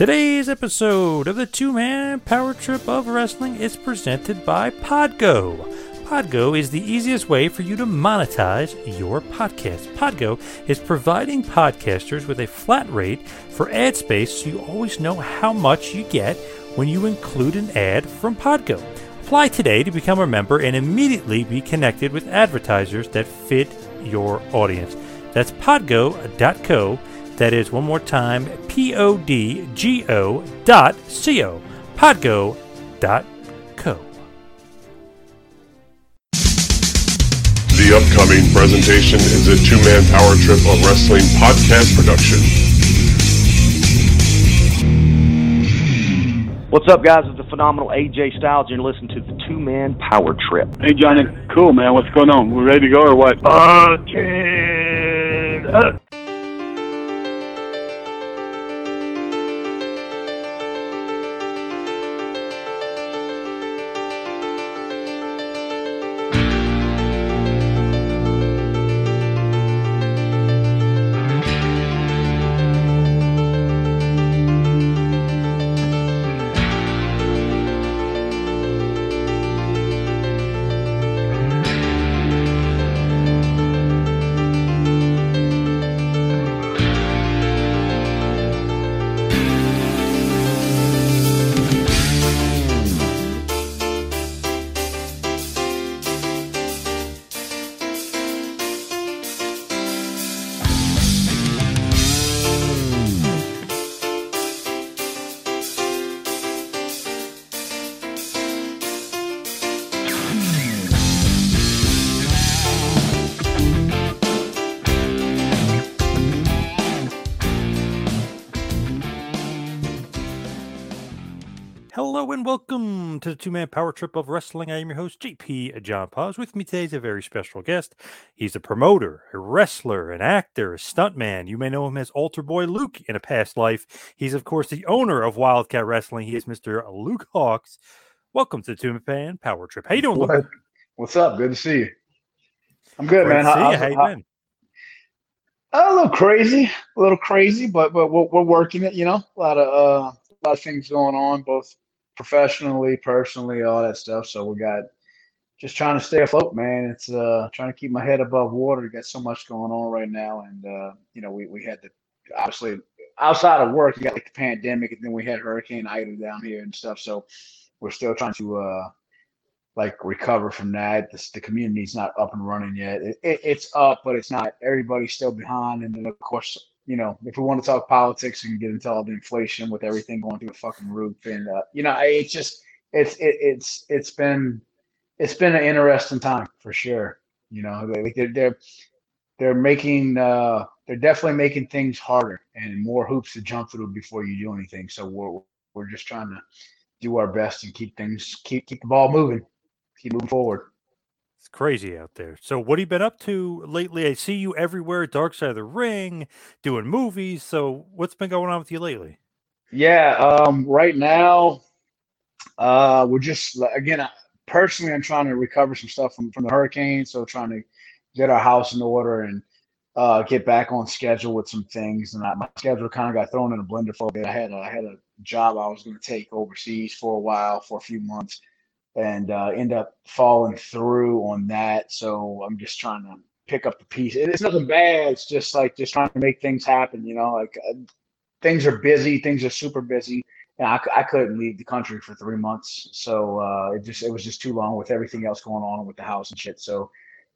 Today's episode of the two man power trip of wrestling is presented by Podgo. Podgo is the easiest way for you to monetize your podcast. Podgo is providing podcasters with a flat rate for ad space so you always know how much you get when you include an ad from Podgo. Apply today to become a member and immediately be connected with advertisers that fit your audience. That's podgo.co. That is one more time, P O D G O dot C O. Podgo dot co. The upcoming presentation is a two man power trip of wrestling podcast production. What's up, guys? It's the phenomenal AJ Styles. You're listening to the Two Man Power Trip. Hey Johnny, cool man. What's going on? We ready to go or what? Uh, welcome to the two man power trip of wrestling. I am your host, JP John Paz. With me today is a very special guest. He's a promoter, a wrestler, an actor, a stuntman. You may know him as Altar Boy Luke in a past life. He's, of course, the owner of Wildcat Wrestling. He is Mr. Luke Hawx. Welcome to the two man power trip. How you doing, Luke? What's up? Good to see you. I'm good, Great man. to see How- you. How you been? a little crazy, a little crazy, but but we're, we're working it. You know, a lot of uh, a lot of things going on, both professionally, personally, all that stuff. So we got just trying to stay afloat, man. It's uh trying to keep my head above water. Got so much going on right now, and uh, you know, we we had to obviously outside of work, you got like the pandemic, and then we had Hurricane Ida down here and stuff. So we're still trying to uh like recover from that. The community's not up and running yet. It, it, it's up, but it's not. Everybody's still behind. And then of course, you know, if we want to talk politics, we can get into all the inflation with everything going through the fucking roof. And uh, you know, it's just it's it, it's it's been it's been an interesting time for sure. You know, they, they're they're they're making uh they're definitely making things harder and more hoops to jump through before you do anything. So we're we're just trying to do our best and keep things keep keep the ball moving, keep moving forward. It's crazy out there. So, what have you been up to lately? I see you everywhere, Dark Side of the Ring, doing movies. So, what's been going on with you lately? Yeah, um, right now, uh, we're just again, personally, I'm trying to recover some stuff from from the hurricane, so trying to get our house in order and uh, get back on schedule with some things. And I, my schedule kind of got thrown in a blender for a bit. I had a, I had a job I was going to take overseas for a while, for a few months, and uh, end up falling through on that. So I'm just trying to pick up the piece. It's nothing bad. It's just like just trying to make things happen. You know, like uh, things are busy. Things are super busy. And I, I couldn't leave the country for three months, so uh, it just it was just too long with everything else going on with the house and shit. So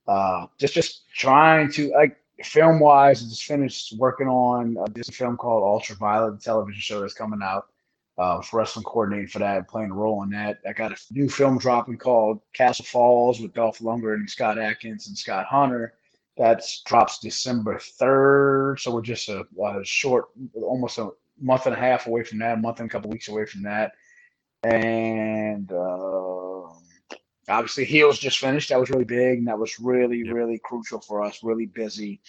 uh, just just trying to like film wise, I just finished working on this film called Ultraviolet, television show that's coming out. Uh, was wrestling coordinating for that, and playing a role in that. I got a new film dropping called Castle Falls with Dolph Lundgren and Scott Adkins and Scott Hunter. That drops December third, so we're just a, a short, almost a month and a half away from that, a month and a couple weeks away from that. And uh, obviously, Heels just finished. That was really big, and that was really, Yep. really crucial for us. Really busy.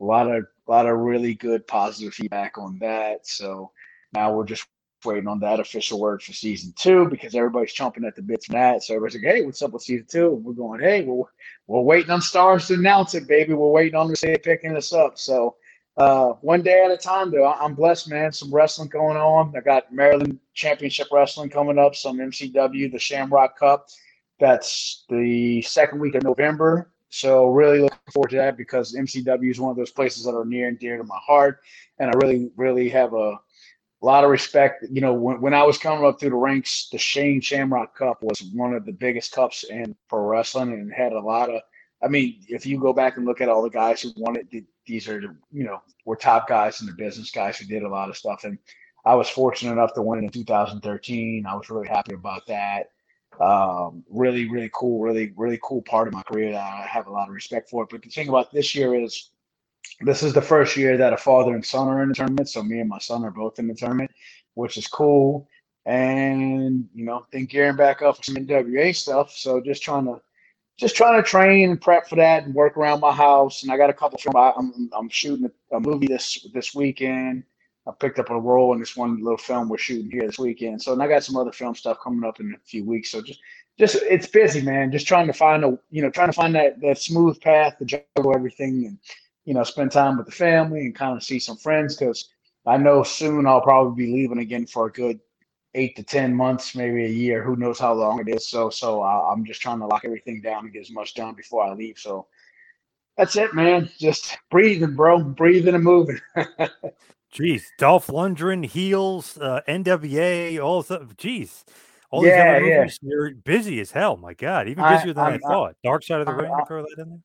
A lot of, a lot of really good positive feedback on that. So now we're just waiting on that official word for season two because everybody's chomping at the bits for that. So everybody's like, "Hey, what's up with season two? And we're going, "Hey, we're we're waiting on Starz to announce it, baby. We're waiting on to say picking us up." So uh, one day at a time, though. I'm blessed, man. Some wrestling going on. I got Maryland Championship Wrestling coming up, some MCW, the Shamrock Cup. That's the second week of November. So really looking forward to that because MCW is one of those places that are near and dear to my heart, and I really, really have a lot of respect. You know, when, when I was coming up through the ranks, the Shane Shamrock Cup was one of the biggest cups in pro wrestling, and had a lot of. I mean, if you go back and look at all the guys who won it, these are you know were top guys in the business, guys who did a lot of stuff, and I was fortunate enough to win it in 2013. I was really happy about that um, really, really cool, really, really cool part of my career that I have a lot of respect for. But the thing about this year is this is the first year that a father and son are in the tournament. So me and my son are both in the tournament, which is cool. And you know, then gearing back up for some NWA stuff. So just trying to just trying to train and prep for that and work around my house. And I got a couple from I'm I'm shooting a movie this this weekend. I picked up a role in this one little film we're shooting here this weekend. So and I got some other film stuff coming up in a few weeks. So just just it's busy, man. Just trying to find a you know trying to find that that smooth path to juggle everything and you know spend time with the family and kind of see some friends because I know soon I'll probably be leaving again for a good eight to ten months, maybe a year. Who knows how long it is? So so I'm just trying to lock everything down and get as much done before I leave. So that's it, man. Just breathing, bro. Breathing and moving. Jeez, Dolph Lundgren, heels, uh, NWA, all the jeez, all yeah, these yeah. movies. You're busy as hell. My God, even busier than I, I, thought. Dark Side of the Ring, throw that in there.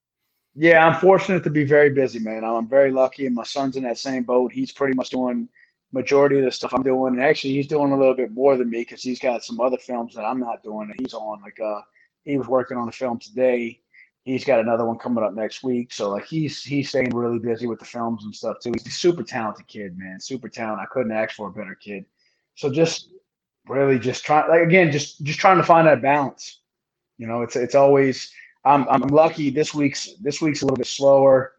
Yeah, I'm fortunate to be very busy, man. I'm very lucky, and my son's in that same boat. He's pretty much doing majority of the stuff I'm doing, and actually, he's doing a little bit more than me because he's got some other films that I'm not doing that he's on. Like, uh, he was working on a film today he's got another one coming up next week. So like he's he's staying really busy with the films and stuff too. He's a super talented kid, man. Super talented. I couldn't ask for a better kid. So just really just trying like again, just just trying to find that balance. You know, it's it's always I'm I'm lucky this week's this week's a little bit slower.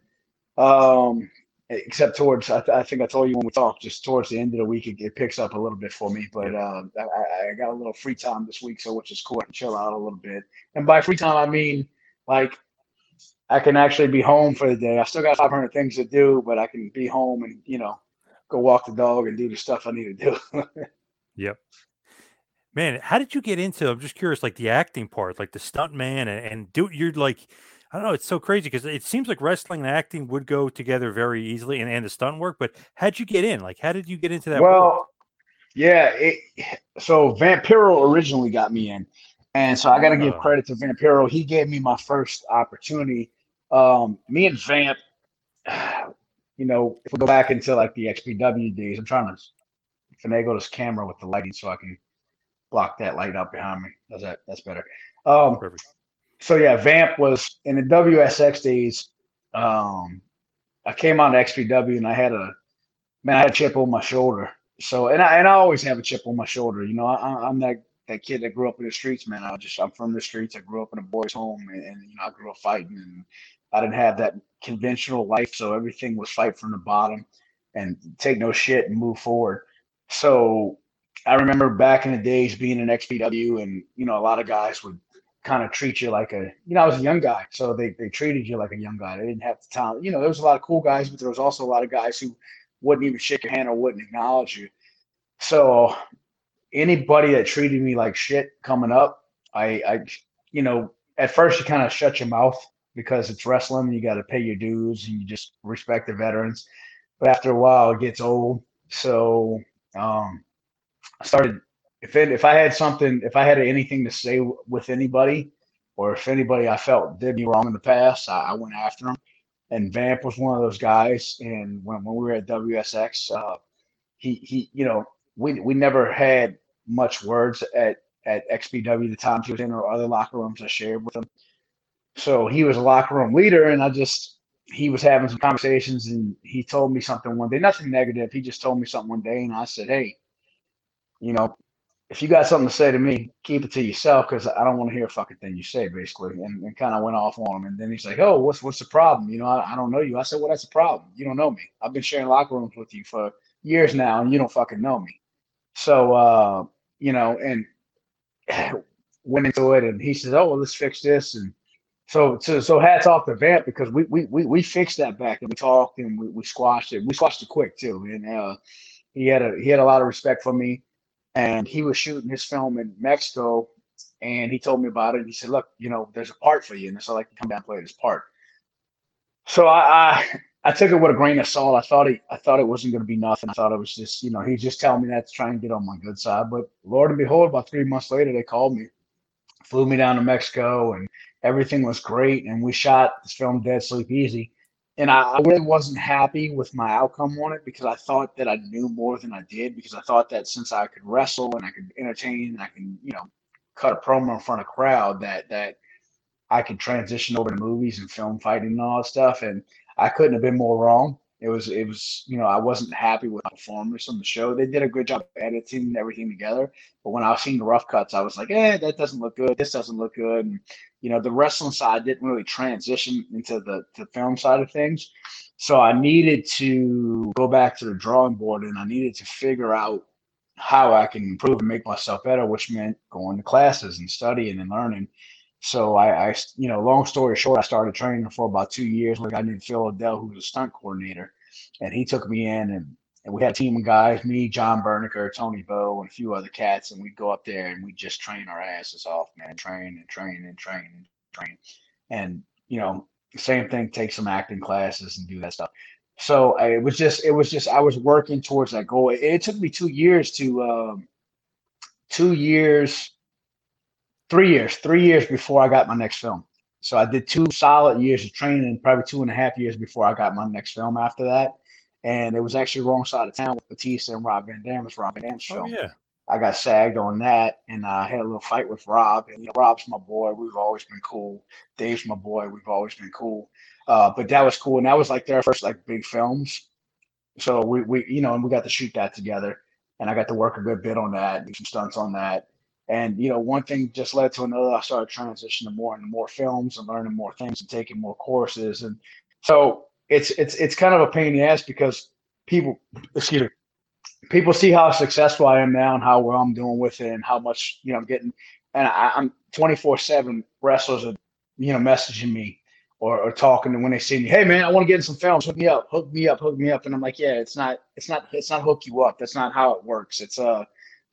Um except towards I, th- I think I told you when we talked just towards the end of the week it, it picks up a little bit for me but uh, I, I got a little free time this week so which is cool I can chill out a little bit and by free time I mean like I can actually be home for the day. I still got 500 things to do, but I can be home and you know go walk the dog and do the stuff I need to do. yep. Man, how did you get into? I'm just curious, like the acting part, like the stunt man, and, and do you're like, I don't know, it's so crazy because it seems like wrestling and acting would go together very easily, and, and the stunt work. But how'd you get in? Like, how did you get into that? Well, world? yeah, it, so Vampiro originally got me in, and so I got to give Oh. credit to Vampiro. He gave me my first opportunity. Um, me and Vamp, you know, if we go back into like the XPW days, I'm trying to finagle this camera with the lighting so I can block that light out behind me. That's that. That's better. Um, Perfect. so yeah, Vamp was in the WSX days. Um, I came on to XPW and I had a man, I had a chip on my shoulder. So and I and I always have a chip on my shoulder. You know, I, I'm that that kid that grew up in the streets, man. I just I'm from the streets. I grew up in a boys' home, and, and you know I grew up fighting, and I didn't have that conventional life, so everything was fight from the bottom, and take no shit and move forward. So I remember back in the days being in XPW, and you know a lot of guys would kind of treat you like a you know I was a young guy, so they they treated you like a young guy. They didn't have the talent. You know, there was a lot of cool guys, but there was also a lot of guys who wouldn't even shake your hand or wouldn't acknowledge you. So anybody that treated me like shit coming up, I, I you know, at first you kind of shut your mouth because it's wrestling and you got to pay your dues and you just respect the veterans. But after a while, it gets old. So um, I started. If it, if I had something, if I had anything to say w- with anybody, or if anybody I felt did me wrong in the past, I, I went after them. And Vamp was one of those guys. And when, when we were at WSX, uh, he he, you know, we we never had much words at at XPW the times he was in or other locker rooms I shared with him. So he was a locker room leader, and I just he was having some conversations, and he told me something one day, nothing negative. He just told me something one day, and I said, "Hey, you know, if you got something to say to me, keep it to yourself because I don't want to hear a fucking thing you say, basically." And, and kind of went off on him, and then he's like, "Oh, what's what's the problem? You know, I, I don't know you." I said, "Well, that's a problem. You don't know me. I've been sharing locker rooms with you for years now, and you don't fucking know me." So, uh, you know, and went into it, and he says, "Oh, well, let's fix this." And so so so hats off to Vamp because we we we, we fixed that back and we talked and we, we squashed it. We squashed it quick too. And uh, he had a he had a lot of respect for me. And he was shooting his film in Mexico and he told me about it. He said, Look, you know, there's a part for you. And so I like to come down and play this part. So I, I I took it with a grain of salt. I thought he, I thought it wasn't going to be nothing. I thought it was just, you know, he just telling me that to try and get on my good side. But Lord and behold, about three months later, they called me, flew me down to Mexico, and everything was great. And we shot this film, Dead Sleep Easy. And I, I really wasn't happy with my outcome on it because I thought that I knew more than I did. Because I thought that since I could wrestle and I could entertain and I can, you know, cut a promo in front of a crowd, that that I could transition over to movies and film fighting and all that stuff. And I couldn't have been more wrong. It was, it was, you know, I wasn't happy with the performance on the show. They did a good job editing everything together. But when I was seeing the rough cuts, I was like, eh, that doesn't look good. This doesn't look good. And, you know, the wrestling side didn't really transition into the, the film side of things. So I needed to go back to the drawing board and I needed to figure out how I can improve and make myself better, which meant going to classes and studying and learning. So I, I, you know, long story short, I started training for about two years. Like I knew Phil Odell, who was a stunt coordinator, and he took me in, and, and we had a team of guys, me, John Berniker, Tony Bow, and a few other cats, and we'd go up there and we'd just train our asses off, man, train and train and train and train, and you know, same thing, take some acting classes and do that stuff. So I, it was just, it was just, I was working towards that goal. It, it took me two years to, um, two years three years, three years before I got my next film. So I did two solid years of training, probably two and a half years before I got my next film after that. And it was actually wrong side of town with Batista and Rob Van Dam. It's Rob Van Dam's Oh yeah. I got sagged on that, and I had a little fight with Rob. And you know, Rob's my boy. We've always been cool. Dave's my boy. We've always been cool. Uh, but that was cool, and that was like their first like big films. So we we you know, and we got to shoot that together, and I got to work a good bit on that, do some stunts on that. And you know, one thing just led to another. I started transitioning more into more films and learning more things and taking more courses. And so it's it's it's kind of a pain in the ass because people, excuse me, people see how successful I am now and how well I'm doing with it and how much you know I'm getting. And I, I'm 24 seven. Wrestlers are you know messaging me or, or talking and when they see me, hey man, I want to get in some films. Hook me up, hook me up, hook me up. And I'm like, yeah, it's not, it's not, it's not hook you up. That's not how it works. It's uh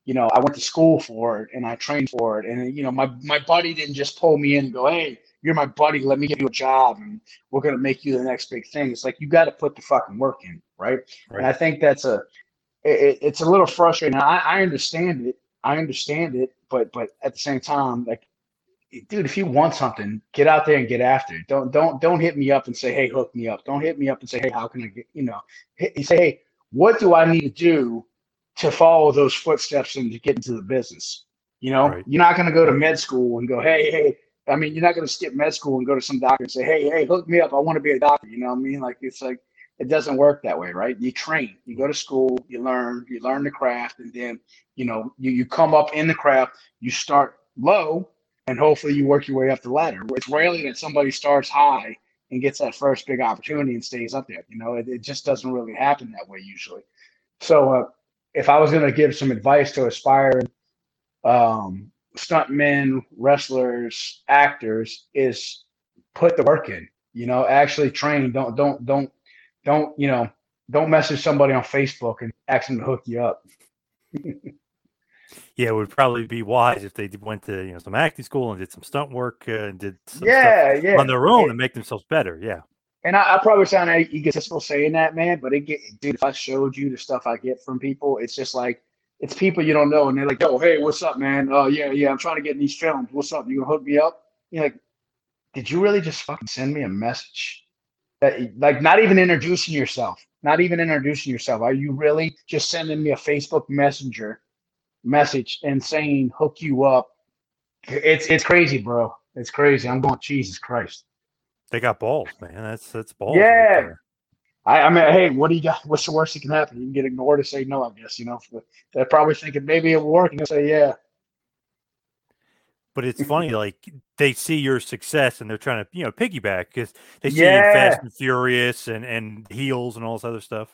you know, I went to school for it and I trained for it. And you know, my my buddy didn't just pull me in and go, "Hey, you're my buddy. Let me give you a job, and we're gonna make you the next big thing." It's like you got to put the fucking work in, right? Right. And I think that's a, it, it's a little frustrating. I, I understand it. I understand it, but but at the same time, like, dude, if you want something, get out there and get after it. Don't don't don't hit me up and say, "Hey, hook me up." Don't hit me up and say, "Hey, how can I get?" You know, hit, you say, "Hey, what do I need to do?" To follow those footsteps and to get into the business. You know, Right. you're not going to go to med school and go, hey, hey. I mean, you're not going to skip med school and go to some doctor and say, hey, hey, hook me up. I want to be a doctor. You know what I mean? Like it's like it doesn't work that way, right? You train, you go to school, you learn, you learn the craft, and then you know you you come up in the craft. You start low, and hopefully you work your way up the ladder. It's rarely that somebody starts high and gets that first big opportunity and stays up there. You know, it, it just doesn't really happen that way usually. So uh, if I was going to give some advice to aspiring um, stuntmen, wrestlers, actors, is put the work in. You know, actually train. Don't don't don't don't you know don't message somebody on Facebook and ask them to hook you up. Yeah, it would probably be wise if they went to you know some acting school and did some stunt work uh, and did some Yeah, stuff yeah. on their own And- and make themselves better. Yeah, And I, I probably sound egotistical saying that, man, but it get dude. If I showed you the stuff I get from people, it's just like it's people you don't know, and they're like, "Oh, hey, what's up, man? Oh, yeah, yeah, I'm trying to get in these films. What's up? You gonna hook me up?" You're like, "Did you really just fucking send me a message? That like not even introducing yourself, not even introducing yourself. Are you really just sending me a Facebook Messenger message and saying hook you up? It's it's crazy, bro. It's crazy. I'm going, Jesus Christ." They got balls, man. That's that's balls. Yeah. there. I, I mean, hey, what do you got? What's the worst that can happen? You can get ignored and say no, I guess, you know. They're probably thinking maybe it will work. And say, yeah. But it's funny, like they see your success and they're trying to, you know, piggyback because they see Yeah. Fast and Furious and and Heels and all this other stuff.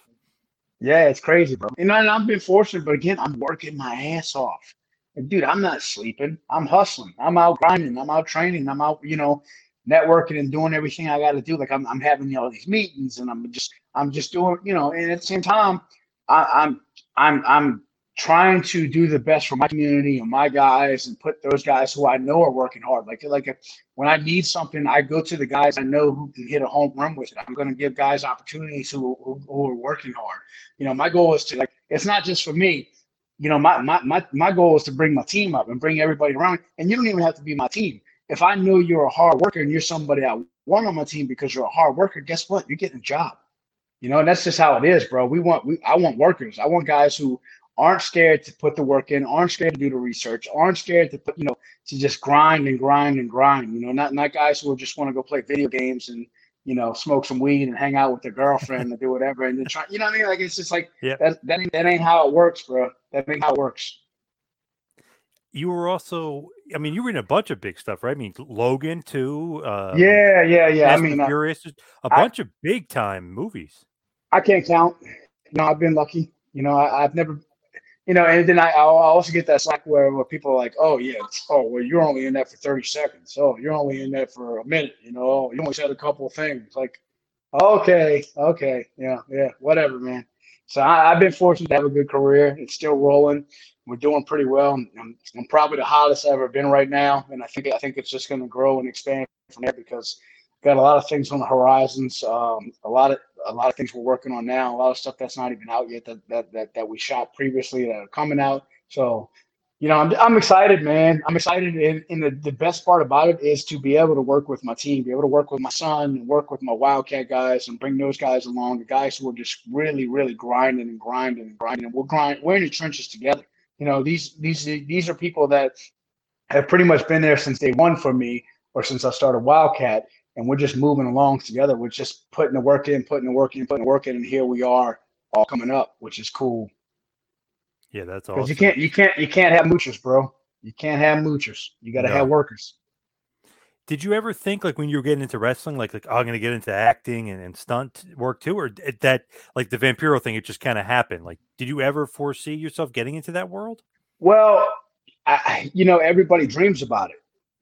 Yeah, it's crazy, bro. And I, I've been fortunate, but again, I'm working my ass off. And dude, I'm not sleeping. I'm hustling. I'm out grinding. I'm out training. I'm out, you know, networking and doing everything I got to do. Like I'm, I'm having all these meetings and I'm just, I'm just doing, you know, and at the same time, I, I'm, I'm, I'm trying to do the best for my community and my guys and put those guys who I know are working hard. Like, like if, when I need something, I go to the guys I know who can hit a home run with it. I'm going to give guys opportunities who, who, who are working hard. You know, my goal is to like, it's not just for me. You know, my, my, my, my goal is to bring my team up and bring everybody around. And you don't even have to be my team. If I know you're a hard worker and you're somebody I want on my team because you're a hard worker, guess what? You're getting a job. You know, and that's just how it is, bro. We want we I want workers. I want guys who aren't scared to put the work in, aren't scared to do the research, aren't scared to put, you know, to just grind and grind and grind. You know, not not guys who just want to go play video games and you know smoke some weed and hang out with their girlfriend and do whatever and then try. You know what I mean? Like it's just like Yeah. that. That ain't, that ain't how it works, bro. That ain't how it works. You were also, I mean, you were in a bunch of big stuff, right? I mean, Logan too. Uh, yeah, yeah, yeah. I mean, and uh, Furious, a I- bunch of big time movies. I can't count. You know, I've been lucky. You know, I, I've never, you know, and then I, I also get that slack where, where people are like, oh, yeah, oh, well, you're only in that for 30 seconds. Oh, you're only in that for a minute. You know, oh, you only said a couple of things. Like, okay, okay, yeah, yeah, whatever, man. So I, I've been fortunate to have a good career. It's still rolling. We're doing pretty well. I'm, I'm probably the hottest I've ever been right now, and I think I think it's just going to grow and expand from there because got a lot of things on the horizons. Um, a lot of a lot of things we're working on now. A lot of stuff that's not even out yet that that that, that we shot previously that are coming out. So, you know, I'm, I'm excited, man. I'm excited, and, and the, the best part about it is to be able to work with my team, be able to work with my son, and work with my Wildcat guys, and bring those guys along. The guys who are just really, really grinding and grinding and grinding. We're grind. We're in the trenches together. You know, these these these are people that have pretty much been there since day one for me, or since I started Wildcat and we're just moving along together. We're just putting the work in, putting the work in, putting the work in, and here we are, all coming up, which is cool. Yeah, that's awesome. you can't, you can't, you can't have moochers, bro. You can't have moochers. You got to No. have workers. Did you ever think, like, when you were getting into wrestling, like, like oh, I'm going to get into acting and, and stunt work too, or that, like, the Vampiro thing, it just kind of happened? Like, did you ever foresee yourself getting into that world? Well, I, you know, everybody dreams about it.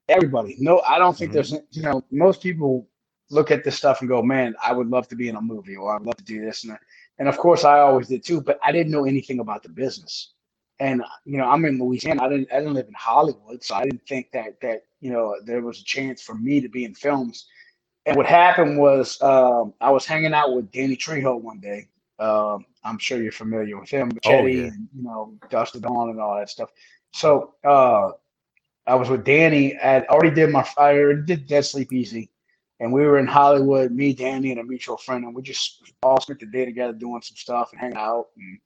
Everybody. No, I don't think Mhm. there's, you know, most people look at this stuff and go, man, I would love to be in a movie or I'd love to do this. And, that. and of course, I always did too, but I didn't know anything about the business. And, you know, I'm in Louisiana. I didn't, I didn't live in Hollywood. So I didn't think that, that, you know, there was a chance for me to be in films. And what happened was um, I was hanging out with Danny Trejo one day. Um, I'm sure you're familiar with him, Oh, yeah. and you know, Dusty Dawn and all that stuff. So uh, I was with Danny. I already did my I already did Dead Sleep Easy, and we were in Hollywood. Me, Danny, and a mutual friend, and we just all spent the day together doing some stuff and hanging out. And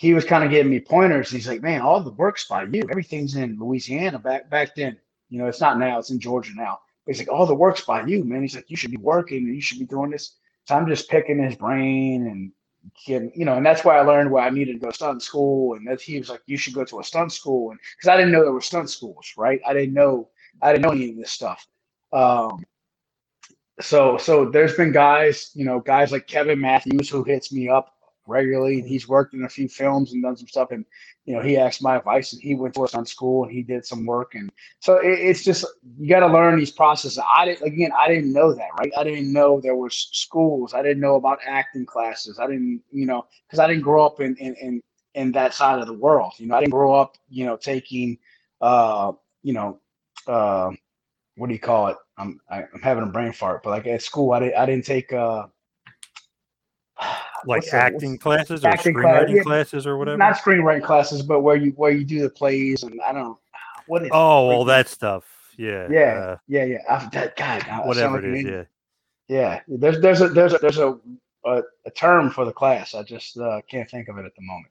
he was kind of giving me pointers. He's like, "Man, all the work's by you. Everything's in Louisiana back back then. You know, it's not now. It's in Georgia now." He's like, "All the work's by you, man." He's like, "You should be working and you should be doing this." So I'm just picking his brain and getting, you know, and that's why I learned why I needed to go stunt school. And that he was like, "You should go to a stunt school," and because I didn't know there were stunt schools, right? I didn't know I didn't know any of this stuff. Um, so so there's been guys, you know, guys like Kevin Matthews who hits me up regularly. He's worked in a few films and done some stuff, and you know, he asked my advice, and he went to us on school and he did some work, and so it, it's just you got to learn these processes. I didn't again, I didn't know that, right? I didn't know there was schools. I didn't know about acting classes. I didn't, you know, because I didn't grow up in in in in that side of the world. You know, I didn't grow up, you know, taking, uh, you know, uh, what do you call it? I'm I, I'm having a brain fart, but like at school, I didn't I didn't take uh Like acting what's- classes or acting class, screenwriting yeah. classes or whatever? not screenwriting classes, but where you where you do the plays and I don't know what is oh, all that stuff. Yeah. yeah uh, yeah yeah I, that God I whatever like it an Yeah. yeah there's there's a there's a there's a a, a term for the class I just uh, can't think of it at the moment.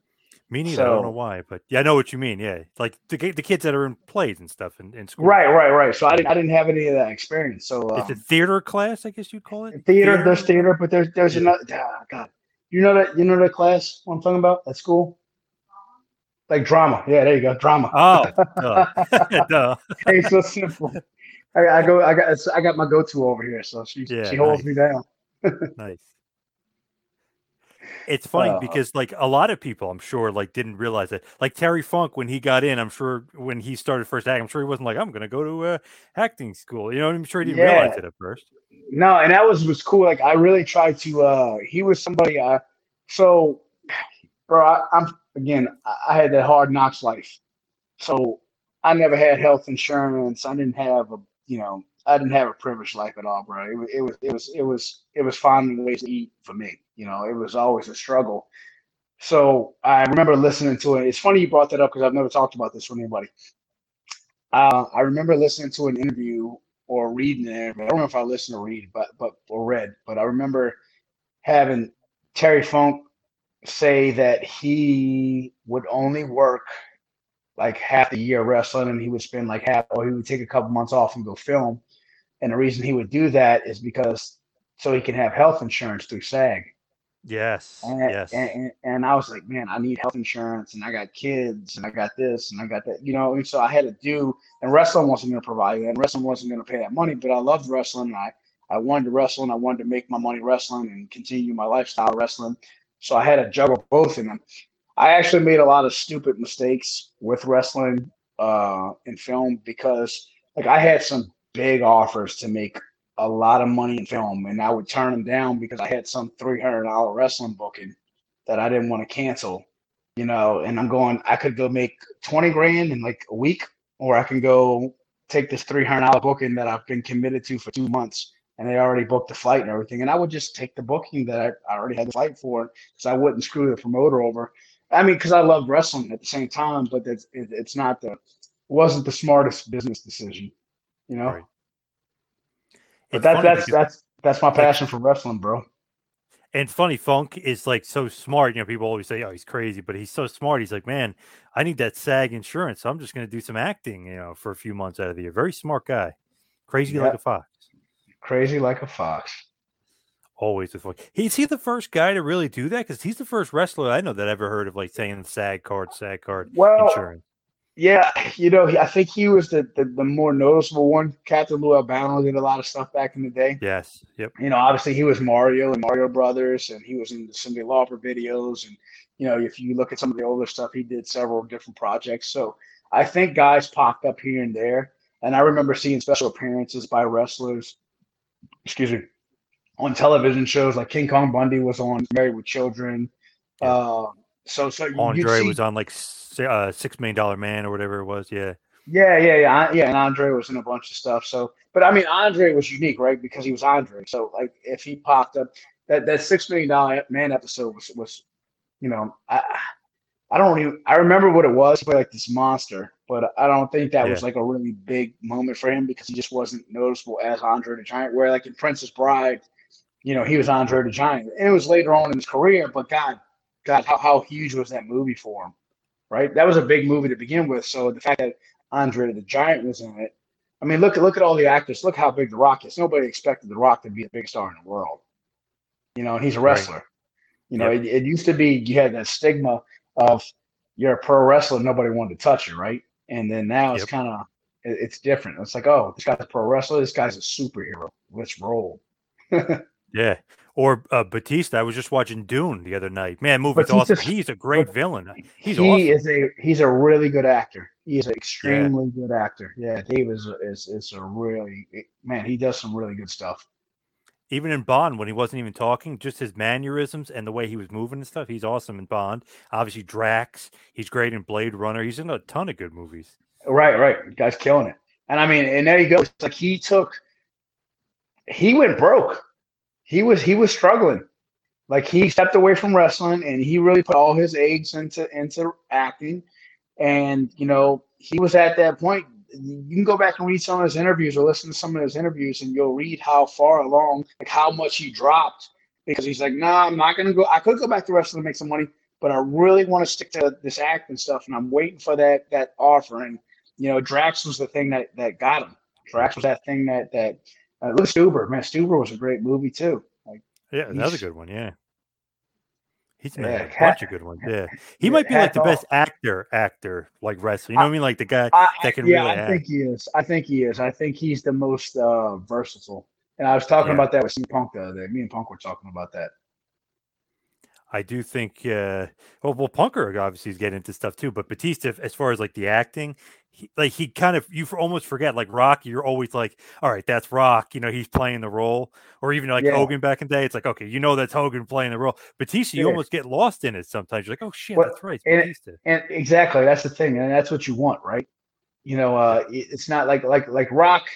Me neither. I don't know why, but yeah, I know what you mean. Yeah. Like the, the kids that are in plays and stuff in, in school. Right right right. So I didn't I didn't have any of that experience. So um, It's a theater class, I guess you'd call it. theater there's theater, but there's there's Yeah. another ah, God. You know that you know that class what I'm talking about at school? Like drama. Yeah, there you go. Drama. Oh, duh. Duh. so simple. I, I go. I got. I got my go-to over here, so she Yeah, she holds nice. me down. Nice. It's funny Uh, because like a lot of people, I'm sure, like didn't realize it. Like Terry Funk, when he got in, I'm sure when he started first acting, I'm sure he wasn't like, I'm gonna go to uh, acting school. You know, I'm sure he didn't realize it at first. No, and that was was cool. Like I really tried to. uh He was somebody. I so, bro. I, I'm again. I, had that hard knocks life, so I never had health insurance. I didn't have a. You know, I didn't have a privileged life at all, bro. It, it was. It was. It was. It was finding ways to eat for me. You know, it was always a struggle. So I remember listening to it. It's funny you brought that up because I've never talked about this with anybody. Uh, I remember listening to an interview or reading it. I don't know if I listened or read, but but or read, but I remember having Terry Funk say that he would only work like half the year wrestling, and he would spend like half, or he would take a couple months off and go film. And the reason he would do that is because so he can have health insurance through SAG. Yes, And, yes. and, and, and I was like, man, I need health insurance and I got kids and I got this and I got that, you know, and so I had to do, and wrestling wasn't going to provide it and wrestling wasn't going to pay that money, but I loved wrestling. And I, I wanted to wrestle and I wanted to make my money wrestling and continue my lifestyle wrestling. So I had to juggle both of them. I actually made a lot of stupid mistakes with wrestling uh, in film because like I had some big offers to make a lot of money in film, and I would turn them down because I had some three hundred dollar wrestling booking that I didn't want to cancel. You know, and I'm going. I could go make twenty grand in like a week, or I can go take this three hundred dollar booking that I've been committed to for two months, and they already booked the flight and everything, and I would just take the booking that I, I already had the flight for, because I wouldn't screw the promoter over. I mean, because I love wrestling at the same time, but it's it, it's not the wasn't the smartest business decision, you know. Right. But that, that's because- that's that's my passion for wrestling, bro. And funny, Funk is like so smart. You know, people always say, "Oh, he's crazy," but he's so smart. He's like, "Man, I need that SAG insurance, so I'm just going to do some acting, you know, for a few months out of the year." Very smart guy, crazy like a fox. Crazy like a fox. Always with Funk. Is he the first guy to really do that? Because he's the first wrestler I know that ever heard of like saying SAG card, SAG card Well, insurance. Yeah, you know, I think he was the, the the more noticeable one. Captain Lou Albano did a lot of stuff back in the day. Yes. Yep. You know, obviously he was Mario and Mario Brothers, and he was in the Cyndi Lauper videos. And you know, if you look at some of the older stuff, he did several different projects. So I think guys popped up here and there. And I remember seeing special appearances by wrestlers. Excuse me. On television shows like King Kong Bundy was on Married with Children. Yeah. Uh, so so Andre see- was on like uh, Six Million Dollar Man or whatever it was. Yeah. Yeah, yeah, yeah, yeah. And Andre was in a bunch of stuff. So, but I mean, Andre was unique, right? Because he was Andre. So, like, if he popped up, that that six million dollar man episode was was, you know, I I don't even I remember what it was, but like this monster. But I don't think that was like a really big moment for him because he just wasn't noticeable as Andre the Giant. Where like in Princess Bride, you know, he was Andre the Giant, and it was later on in his career. But God, God, how how huge was that movie for him? Right, that was a big movie to begin with. So the fact that Andre the Giant was in it. I mean, look look at all the actors. Look how big The Rock is. Nobody expected The Rock to be a big star in the world. You know, and he's a Right. wrestler. You know, it, it used to be you had that stigma of you're a pro wrestler, nobody wanted to touch you, right? And then now it's Yep. kind of it, it's different. It's like, oh, this guy's a pro wrestler. This guy's a superhero. Let's roll. Yeah. Or uh, Batista. I was just watching Dune the other night. Man, movie's Batista's- awesome. He's a great villain. He's he awesome. is a he's a really good actor. He's an extremely good actor. Yeah, Dave is is is a really man. He does some really good stuff. even in Bond when he wasn't even talking, just his mannerisms and the way he was moving and stuff. He's awesome in Bond. Obviously, Drax. He's great in Blade Runner. He's in a ton of good movies. Right, right. Guy's killing it. And I mean, and there you go. It's like he took he went broke. He was he was struggling. Like he stepped away from wrestling and he really put all his eggs into into acting. And you know, he was at that point. You can go back and read some of his interviews or listen to some of his interviews and you'll read how far along, like how much he dropped because he's like, nah, I'm not gonna go. I could go back to wrestling and make some money, but I really want to stick to this acting stuff, and I'm waiting for that that offer. And you know, Drax was the thing that that got him. Drax was that thing that that uh, look Stuber, man. Stuber was a great movie too. Like Yeah, another good one. Yeah. He's in Yeah, a bunch of good ones. Yeah. He Yeah, might be like the hats best actor, actor, like wrestler. You know what I mean? Like the guy I, that can yeah, really I act. think he is. I think he is. I think he's the most uh, versatile. And I was talking Yeah. about that with CM Punk the other day. Me and Punk were talking about that. I do think, uh, well, well, Punker obviously is getting into stuff too, but Batista, as far as like the acting, he, like he kind of you almost forget like Rock. You're always like, all right, that's Rock. You know, he's playing the role, or even like Yeah. Hogan back in the day. It's like, okay, you know, that's Hogan playing the role. Batista, you Yeah. almost get lost in it sometimes. You're like, oh shit, Well, that's right, and- Batista. And exactly, that's the thing, and that's what you want, right? You know, uh, it's not like like like Rock.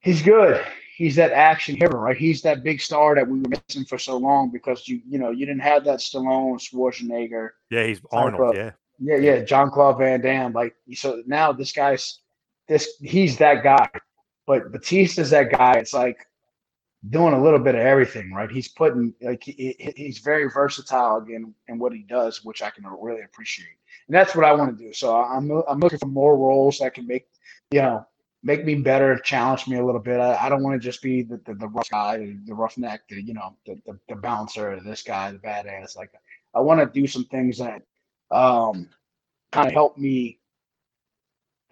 He's good. He's that action hero, right? He's that big star that we were missing for so long because you you know you didn't have that Stallone, Schwarzenegger, Yeah, he's Arnold. of- Yeah, yeah, yeah, John Claude Van Damme. Like so now this guy's this he's that guy. But Batista's that guy. It's like doing a little bit of everything, right? He's putting like he- he's very versatile again in what he does, which I can really appreciate. And that's what I want to do. So I'm I'm looking for more roles that can make you know make me better, challenge me a little bit. I, I don't want to just be the, the, the rough guy, the, roughneck, the you know the, the the bouncer, this guy, the badass. Like I want to do some things that um kind of help me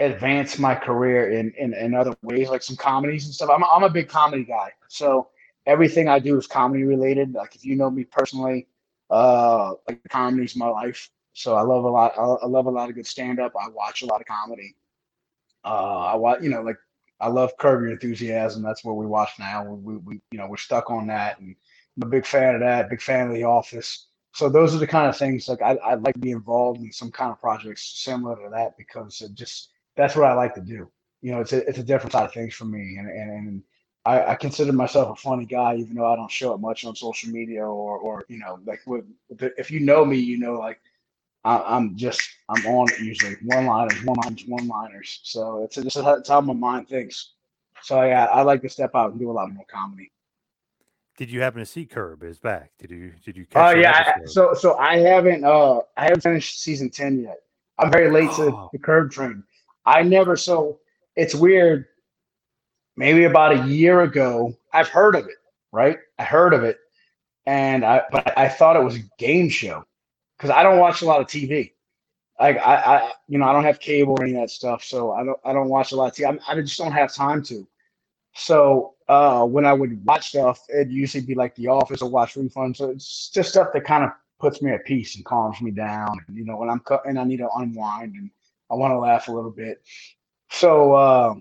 advance my career in, in in other ways, like some comedies and stuff. I'm I'm a big comedy guy, so everything I do is comedy related. Like if you know me personally, uh, like comedy's my life. So I love a lot. I love a lot of good stand up. I watch a lot of comedy. Uh, I watch, you know, like I love Curb Your Enthusiasm. That's what we watch now. We, we, we you know, we're stuck on that, and I'm a big fan of that. Big fan of The Office. So those are the kind of things like I, I'd like to be involved in some kind of projects similar to that because it just that's what I like to do. You know, it's a it's a different side of things for me, and and, and I, I consider myself a funny guy, even though I don't show it much on social media or or you know like with if you know me, you know like I, I'm just I'm on it usually one liners, one liners, one liners. So it's just it's how my mind thinks. So yeah, I like to step out and do a lot more comedy. Did you happen to see Curb is back? Did you did you Oh that yeah, I- so so I haven't uh I haven't finished season ten yet. I'm very late to Oh. the curb train. I never so it's weird. Maybe about a year ago, I've heard of it, right? I heard of it, and I but I thought it was a game show because I don't watch a lot of TV. Like I, I you know I don't have cable or any of that stuff, so I don't I don't watch a lot of TV. I'm, I just don't have time to. So uh, when I would watch stuff, it'd usually be like The Office or watch refunds. So it's just stuff that kind of puts me at peace and calms me down. And, You know, when I'm cut and I need to unwind and I want to laugh a little bit. So uh,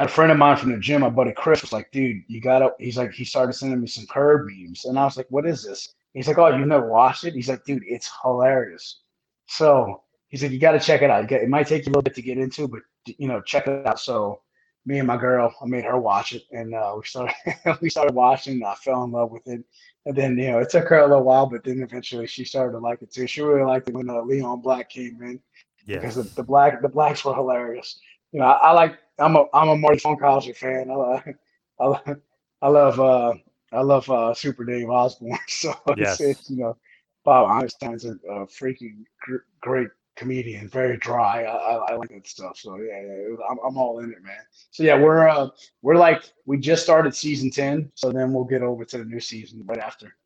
a friend of mine from the gym, my buddy Chris, was like, "Dude, you gotta." He's like, he started sending me some curb memes, and I was like, "What is this?" He's like, "Oh, you've never watched it?" He's like, "Dude, it's hilarious." So he said, "You got to check it out. It might take you a little bit to get into, but you know, check it out." So me and my girl, I made her watch it, and uh, we started we started watching. And I fell in love with it, and then you know it took her a little while, but then eventually she started to like it too. She really liked it when uh, Leon Black came in because yeah. the, the black the blacks were hilarious. You know, I, I like I'm a I'm a Marty Funkhauser fan. I love I, love- I love uh I love uh Super Dave Osborne. So Yes. it's, you know Bob Einstein's a, a freaking gr- great comedian, very dry. I, I, I like that stuff. So yeah, yeah I'm, I'm all in it, man. So yeah, we're uh we're like we just started season ten, so then we'll get over to the new season right after.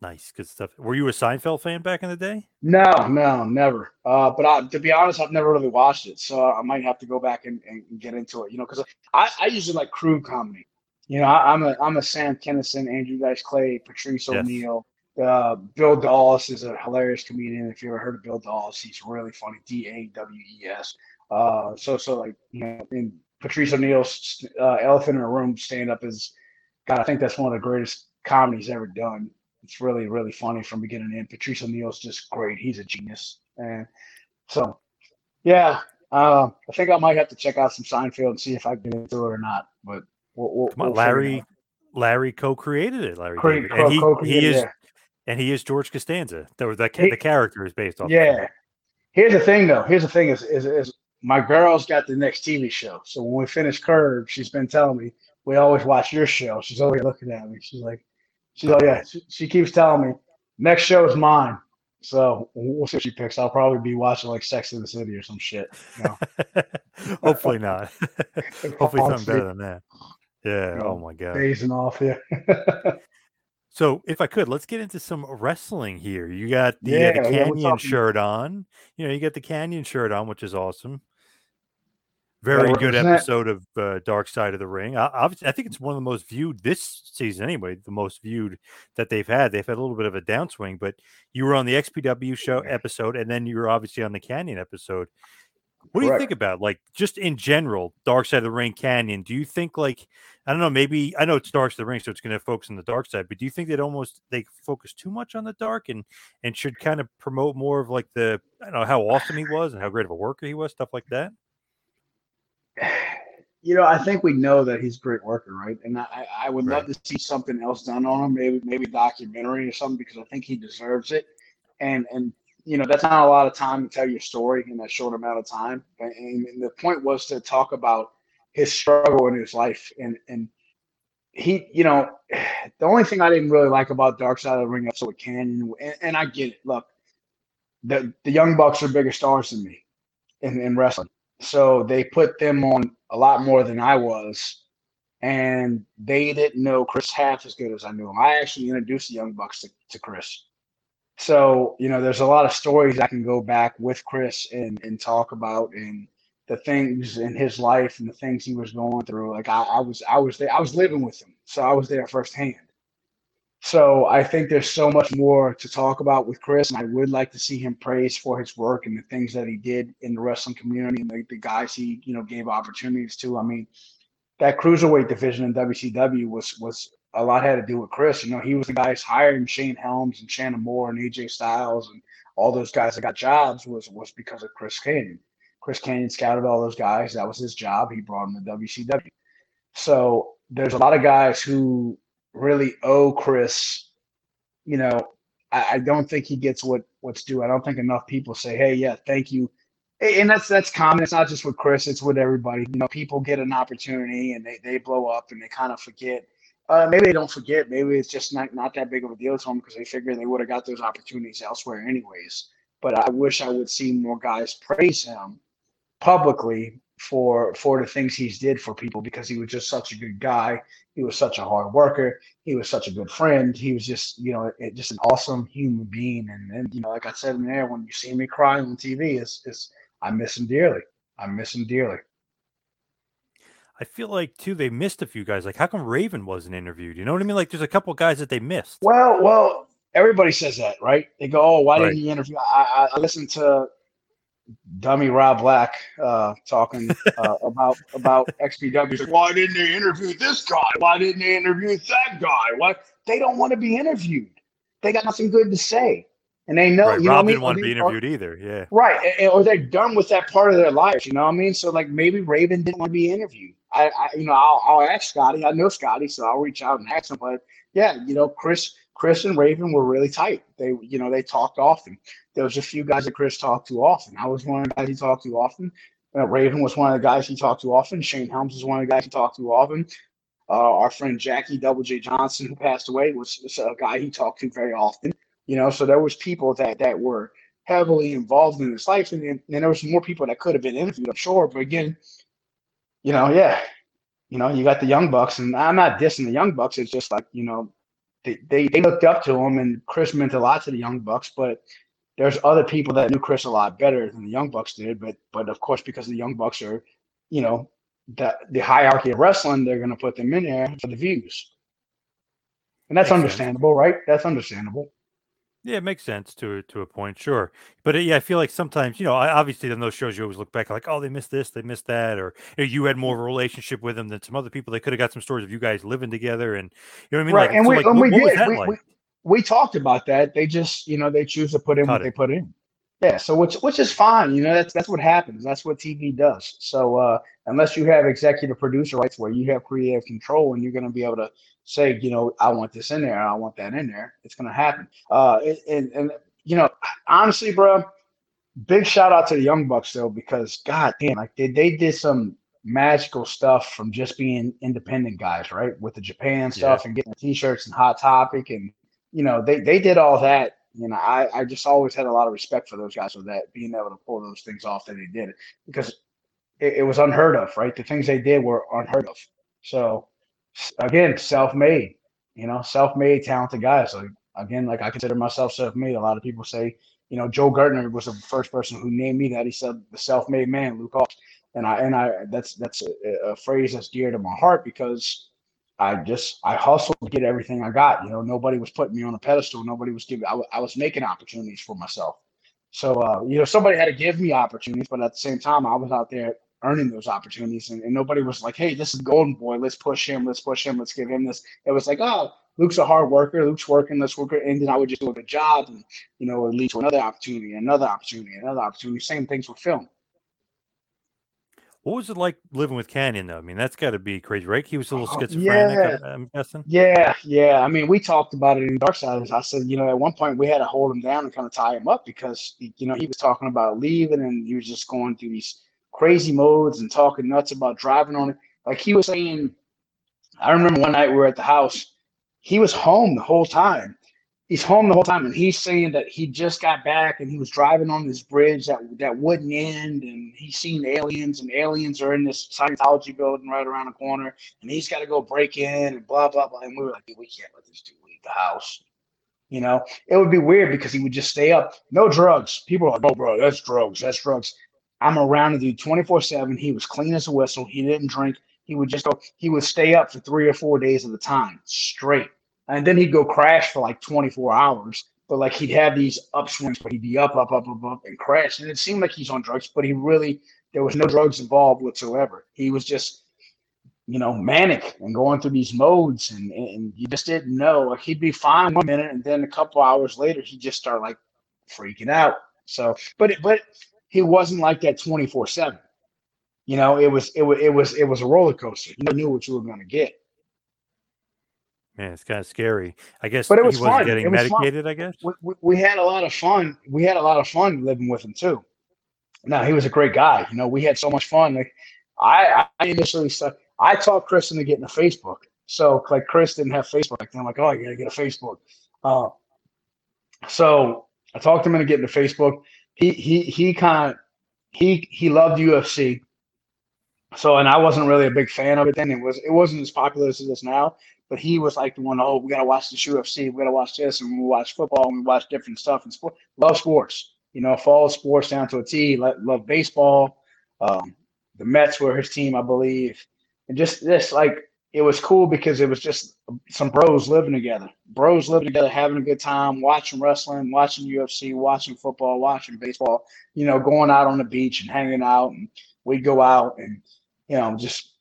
Nice, good stuff. Were you a Seinfeld fan back in the day? No, no, never. Uh, but I, to be honest, I've never really watched it, so I might have to go back and, and get into it. You know, because I, I usually like crude comedy. You know, I, I'm a I'm a Sam Kinison, Andrew Dice Clay, Patrice Yes. O'Neill. Uh, Bill Dawes is a hilarious comedian. If you ever heard of Bill Dawes, he's really funny. D A W E S. Uh, so so like you know, and Patrice O'Neill's uh, Elephant in a Room stand up is, God, I think that's one of the greatest comedies ever done it's really really funny from beginning to end. Patrice O'Neill's just great. He's a genius, and so yeah, uh, I think I might have to check out some Seinfeld and see if I can get into it or not. But we'll, we'll, Come on, we'll Larry. Larry co-created it. Larry, Cre- David. and he, he is yeah. and he is George Costanza. The, the, He- the character is based off. Yeah. Here's the thing, though. Here's the thing: is, is is my girl's got the next TV show. So when we finish Curb, she's been telling me we always watch your show. She's always looking at me. She's like, she's like, yeah. She, she keeps telling me next show is mine. So we'll see what she picks. I'll probably be watching like Sex in the City or some shit. You know? Hopefully not. Hopefully something better than that. Yeah. Yeah. Oh my god. Phasing off, yeah. So if I could, let's get into some wrestling here. You got the, uh, the Kanyon talking- shirt on. You know, you got the Kanyon shirt on, which is awesome. Very good episode of uh, Dark Side of the Ring. I, obviously, I think it's one of the most viewed this season, anyway. The most viewed that they've had. They've had a little bit of a downswing, but you were on the XPW show episode, and then you were obviously on the Kanyon episode. What do you think about like just in general, Dark Side of the Ring Kanyon? Do you think like I don't know, maybe I know it's Dark Side of the Ring, so it's going to focus on the dark side, but do you think they'd almost they focus too much on the dark and and should kind of promote more of like the I don't know how awesome he was and how great of a worker he was, stuff like that? you know, I think we know that he's a great worker, right? And I, I would love to see something else done on him, maybe maybe documentary or something, because I think he deserves it. And and you know, that's not a lot of time to tell your story in that short amount of time. And, and the point was to talk about his struggle in his life, and and he, you know, the only thing I didn't really like about Dark Side of the Ring episode with Kanyon, and, and I get it. Look, the the Young Bucks are bigger stars than me in, in wrestling. So they put them on a lot more than I was. And they didn't know Chris half as good as I knew him. I actually introduced the Young Bucks to, to Chris. So, you know, there's a lot of stories I can go back with Chris and, and talk about and the things in his life and the things he was going through. Like I, I was I was there, I was living with him. So I was there firsthand. So I think there's so much more to talk about with Chris, and I would like to see him praised for his work and the things that he did in the wrestling community and the, the guys he you know gave opportunities to. I mean, that cruiserweight division in WCW was was a lot had to do with Chris. You know, he was the guys hiring Shane Helms and Shannon Moore and AJ Styles and all those guys that got jobs was was because of Chris Kanyon. Chris Kanyon scouted all those guys. That was his job. He brought them to WCW. So there's a lot of guys who really owe Chris. You know, I, I don't think he gets what what's due. I don't think enough people say, "Hey, yeah, thank you." And that's that's common. It's not just with Chris; it's with everybody. You know, people get an opportunity and they, they blow up and they kind of forget. Uh, maybe they don't forget. Maybe it's just not not that big of a deal to them because they figure they would have got those opportunities elsewhere anyways. But I wish I would see more guys praise him publicly for for the things he's did for people because he was just such a good guy. He was such a hard worker. He was such a good friend. He was just you know it, just an awesome human being. And and you know like I said in there, when you see me crying on TV, is is I miss him dearly. I miss him dearly. I feel like too they missed a few guys. Like how come Raven wasn't interviewed? You know what I mean? Like there's a couple guys that they missed. Well, well, everybody says that, right? They go, "Oh, why Right. didn't he interview?" I, I, listened to dummy Rob Black uh, talking uh, about about XPW. Like, Why didn't they interview this guy? Why didn't they interview that guy? What? They don't want to be interviewed. They got nothing good to say, and they know. right. You know Rob I didn't mean? want to be they- or- interviewed either. Yeah. Right, or they're done with that part of their lives. You know what I mean? So like maybe Raven didn't want to be interviewed. I, I you know, I'll, I'll ask Scotty. I know Scotty, so I'll reach out and ask him. But yeah, you know, Chris, Chris and Raven were really tight. They, you know, they talked often. There was a few guys that Chris talked to often. I was one of the guys he talked to often. Uh, Raven was one of the guys he talked to often. Shane Helms was one of the guys he talked to often. Uh, our friend Jackie Double J Johnson, who passed away, was, was a guy he talked to very often. You know, so there was people that that were heavily involved in his life, and, then- and there was more people that could have been interviewed, I'm sure. But again, you know, yeah, you know, you got the Young Bucks, and I'm not dissing the Young Bucks. It's just like you know, they they, they looked up to him, and Chris meant a lot to the Young Bucks. But there's other people that knew Chris a lot better than the Young Bucks did. But but of course, because the Young Bucks are, you know, the the hierarchy of wrestling, they're going to put them in there for the views, and that's Makes sense. understandable, right? That's understandable. Yeah, it makes sense to to a point, sure. But uh, yeah, I feel like sometimes, you know, I, obviously on those shows you always look back like, oh, they missed this, they missed that, or you, know, you had more of a relationship with them than some other people. They could have got some stories of you guys living together, and you know what I mean. right, Like, and so, we like, and what, we did. We, like? we, we talked about that. They just, you know, they choose to put in Cut what it. they put in. Yeah, so which which is fine. You know, that's that's what happens. That's what TV does. So uh, unless you have executive producer rights where you have creative control and you're going to be able to say, you know, I want this in there, I want that in there, it's going to happen. Uh, and, and you know, honestly, bro, big shout out to the Young Bucks though because god damn, like they they did some magical stuff from just being independent guys, right? With the Japan stuff and getting the t-shirts and Hot Topic and you know, they they did all that. You know, I, I just always had a lot of respect for those guys for that being able to pull those things off that they did because it, it was unheard of, right? The things they did were unheard of. So again, self-made, you know, self-made, talented guys. Like again, like I consider myself self-made. A lot of people say, you know, Joe Gertner was the first person who named me that. He said the self-made man, Luke Hawx. and I and I that's that's a, a phrase that's dear to my heart because I just I hustled to get everything I got. You know, nobody was putting me on a pedestal. Nobody was giving. I, w- I was making opportunities for myself. So uh, you know, somebody had to give me opportunities, but at the same time, I was out there earning those opportunities, and, and nobody was like, "Hey, this is Golden Boy. Let's push him. Let's push him. Let's give him this." It was like, "Oh, Luke's a hard worker. Luke's working. Let's work." And then I would just do a good job, and you know, it lead to another opportunity, another opportunity, another opportunity. Same things with film. What was it like living with Kanyon though? I mean, that's got to be crazy, right? He was a little Oh, schizophrenic. I'm, I'm guessing. Yeah, yeah. I mean, we talked about it in Dark Side. I said, you know, at one point we had to hold him down and kind of tie him up because, you know, he was talking about leaving and he was just going through these crazy modes and talking nuts about driving on it. Like he was saying, I remember one night we were at the house. He was home the whole time. He's home the whole time, and he's saying that he just got back and he was driving on this bridge that that wouldn't end, and he's seen aliens, and aliens are in this Scientology building right around the corner, and he's got to go break in and blah blah blah. And we were like, we can't let this dude leave the house. You know, it would be weird because he would just stay up. No drugs. People are like, oh, bro, that's drugs. That's drugs. I'm around the dude 24 7. He was clean as a whistle. He didn't drink. He would just go, he would stay up for three or four days at a time straight. And then he'd go crash for like 24 hours. But like he'd have these upswings, but he'd be up, up, up, up, up, and crash. And it seemed like he's on drugs, but he really, there was no drugs involved whatsoever. He was just, you know, manic and going through these modes. And, and you just didn't know. Like he'd be fine one minute. And then a couple hours later, he'd just start like freaking out. So, but, but he wasn't like that 24 7. You know, it was, it was, it was, it was a roller coaster. You knew what you were going to get. Man, it's kind of scary. I guess But it was he wasn't fun. getting It was fun. medicated. I guess. we, we, we had a lot of fun. We had a lot of fun living with him too. Now he was a great guy. You know, we had so much fun. Like I, I initially said, I taught Chris into getting a Facebook. So like Chris didn't have Facebook. And I'm like, oh, you gotta get a Facebook. Uh, so I talked him into getting a Facebook. He he he kind of he he loved UFC. So and I wasn't really a big fan of it then. It was it wasn't as popular as it is now. But he was like the one, oh, we gotta watch this UFC, we gotta watch this, and we watch football, and we watch different stuff and sport. Love sports, you know, follow sports down to a T. Love, love baseball. Um, the Mets were his team, I believe, and just this like it was cool because it was just some bros living together, bros living together, having a good time, watching wrestling, watching UFC, watching football, watching baseball. You know, going out on the beach and hanging out, and we'd go out and you know just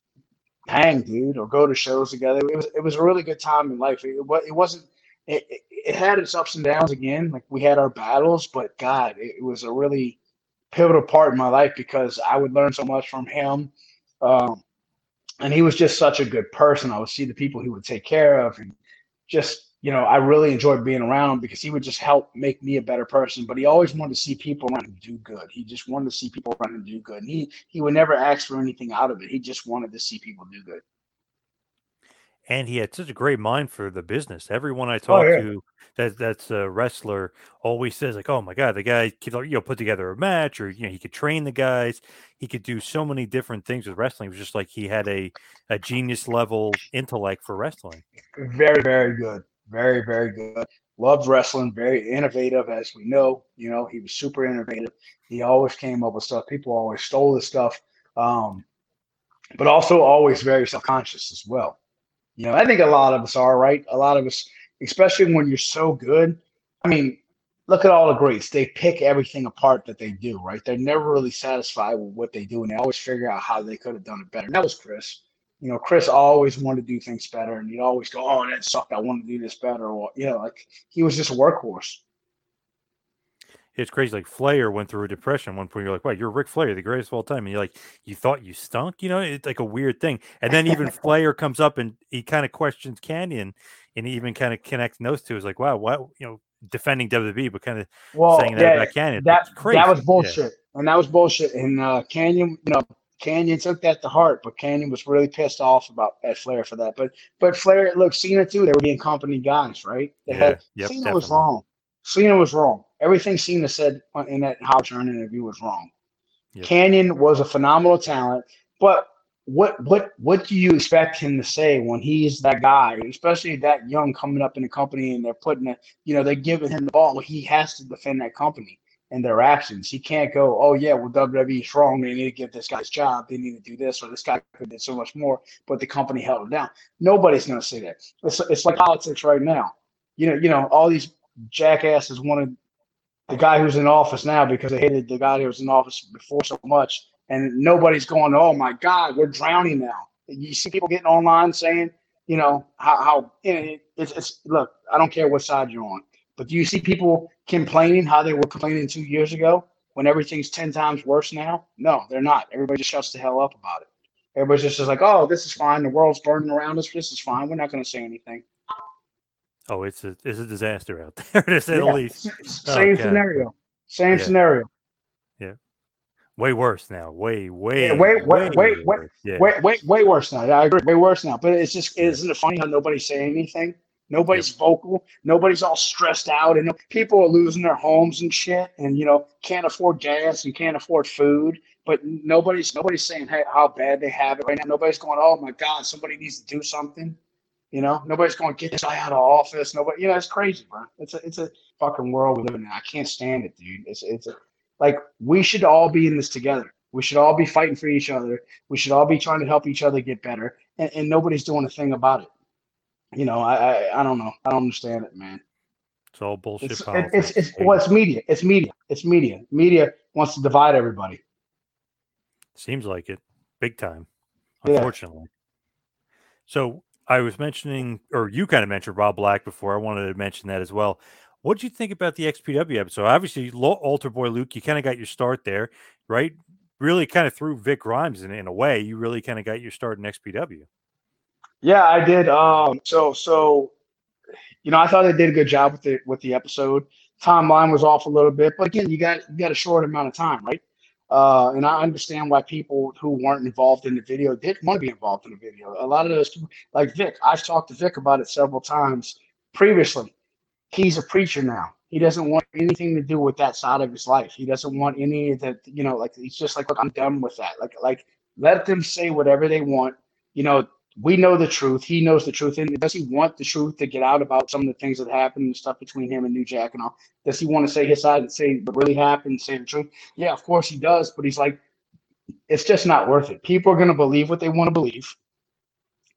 hang, dude, or go to shows together. It was it was a really good time in life. It, it wasn't. It, it, had its ups and downs again. Like we had our battles, but God, it was a really pivotal part in my life because I would learn so much from him. Um, and he was just such a good person. I would see the people he would take care of, and just you know, I really enjoyed being around because he would just help make me a better person. But he always wanted to see people around him do good. He just wanted to see people around him do good, and he he would never ask for anything out of it. He just wanted to see people do good. And he had such a great mind for the business. Everyone I talk Oh, yeah. to that that's a wrestler always says like, "Oh my god, the guy could you know put together a match, or you know he could train the guys. He could do so many different things with wrestling. It was just like he had a a genius level intellect for wrestling." Very, very good. Very, very good. Loved wrestling. Very innovative, as we know. You know, he was super innovative. He always came up with stuff. People always stole his stuff, um, but also always very self-conscious as well. You know, I think a lot of us are right. A lot of us, especially when you're so good. I mean, look at all the greats. They pick everything apart that they do. Right? They're never really satisfied with what they do, and they always figure out how they could have done it better. And that was Chris you know, Chris always wanted to do things better, and he'd always go, "Oh, that sucked. I want to do this better." Or you know, like he was just a workhorse. It's crazy. Like Flair went through a depression at one point. You're like, "Wow, you're Ric Flair, the greatest of all time," and you're like, "You thought you stunk?" You know, it's like a weird thing. And then even Flair comes up and he kind of questions Kanyon, and he even kind of connects those two. Is like, "Wow, what you know." Defending WWE, but kind of Well, saying that yeah, about Kanyon. that that was Yeah. bullshit, and that was bullshit. And uh, Kanyon, you know, Kanyon took that to heart, but Kanyon was really pissed off about at Flair for that. But but Flair, look, Cena too. They were being company guys, right? They Yeah, had, yep, Cena was wrong. Cena was wrong. Everything Cena said in that Howard interview was wrong. Yep. Kanyon was a phenomenal talent, but what what what do you expect him to say when he's that guy, especially that young coming up in the company and they're putting it, you know, they're giving him the ball. He has to defend that company. and their actions. He can't go, oh yeah, well WWE is wrong. They need to give this guy's job. They need to do this, or this guy could do so much more, but the company held him down. Nobody's going to say that. It's, it's like politics right now. You know, you know, all these jackasses wanted the guy who's in office now because they hated the guy who was in office before so much, and nobody's going, oh my God, we're drowning now. You see people getting online saying, you know, how, how it's, it's look, I don't care what side you're on but do you see people complaining how they were complaining two years ago when everything's 10 times worse now? No, they're not. Everybody just shuts the hell up about it. Everybody's just like, oh, this is fine. The world's burning around us. This is fine. We're not going to say anything. Oh, it's a it's a disaster out there to say yeah. the least. Oh, same oh, scenario. Same yeah. scenario. Yeah. Way worse now. Way, way, yeah, way, way, way, way, yeah. way, way, way worse now. I agree. Way worse now. But it's just, isn't it funny how nobody's saying anything? Nobody's yep. vocal. Nobody's all stressed out, and people are losing their homes and shit, and you know can't afford gas and can't afford food. But nobody's nobody's saying hey, how bad they have it right now. Nobody's going, oh my god, somebody needs to do something. You know, nobody's going to get this guy out of office. Nobody, you know, it's crazy, bro. It's a it's a fucking world we live in. I can't stand it, dude. It's it's a, like we should all be in this together. We should all be fighting for each other. We should all be trying to help each other get better, and, and nobody's doing a thing about it you know, I, I, I don't know. I don't understand it, man. It's all bullshit. It's, it's, it's, well, it's media. It's media. It's media. Media wants to divide everybody. Seems like it, big time. Unfortunately. Yeah. So I was mentioning, or you kind of mentioned Rob Black before. I wanted to mention that as well. What did you think about the XPW episode? Obviously, Altar Boy Luke, you kind of got your start there, right? Really kind of through Vic Grimes in, in a way. You really kind of got your start in XPW. Yeah, I did. Um, so so, you know, I thought they did a good job with the with the episode. Timeline was off a little bit, but again, you got you got a short amount of time, right? Uh, and I understand why people who weren't involved in the video didn't want to be involved in the video. A lot of those, like Vic, I've talked to Vic about it several times previously. He's a preacher now. He doesn't want anything to do with that side of his life. He doesn't want any of that, you know, like he's just like, look, I'm done with that. Like, like let them say whatever they want. You know, we know the truth. He knows the truth. And does he want the truth to get out about some of the things that happened and stuff between him and New Jack and all? Does he want to say his side and say what really happened, say the truth? Yeah, of course he does. But he's like, it's just not worth it. People are gonna believe what they want to believe.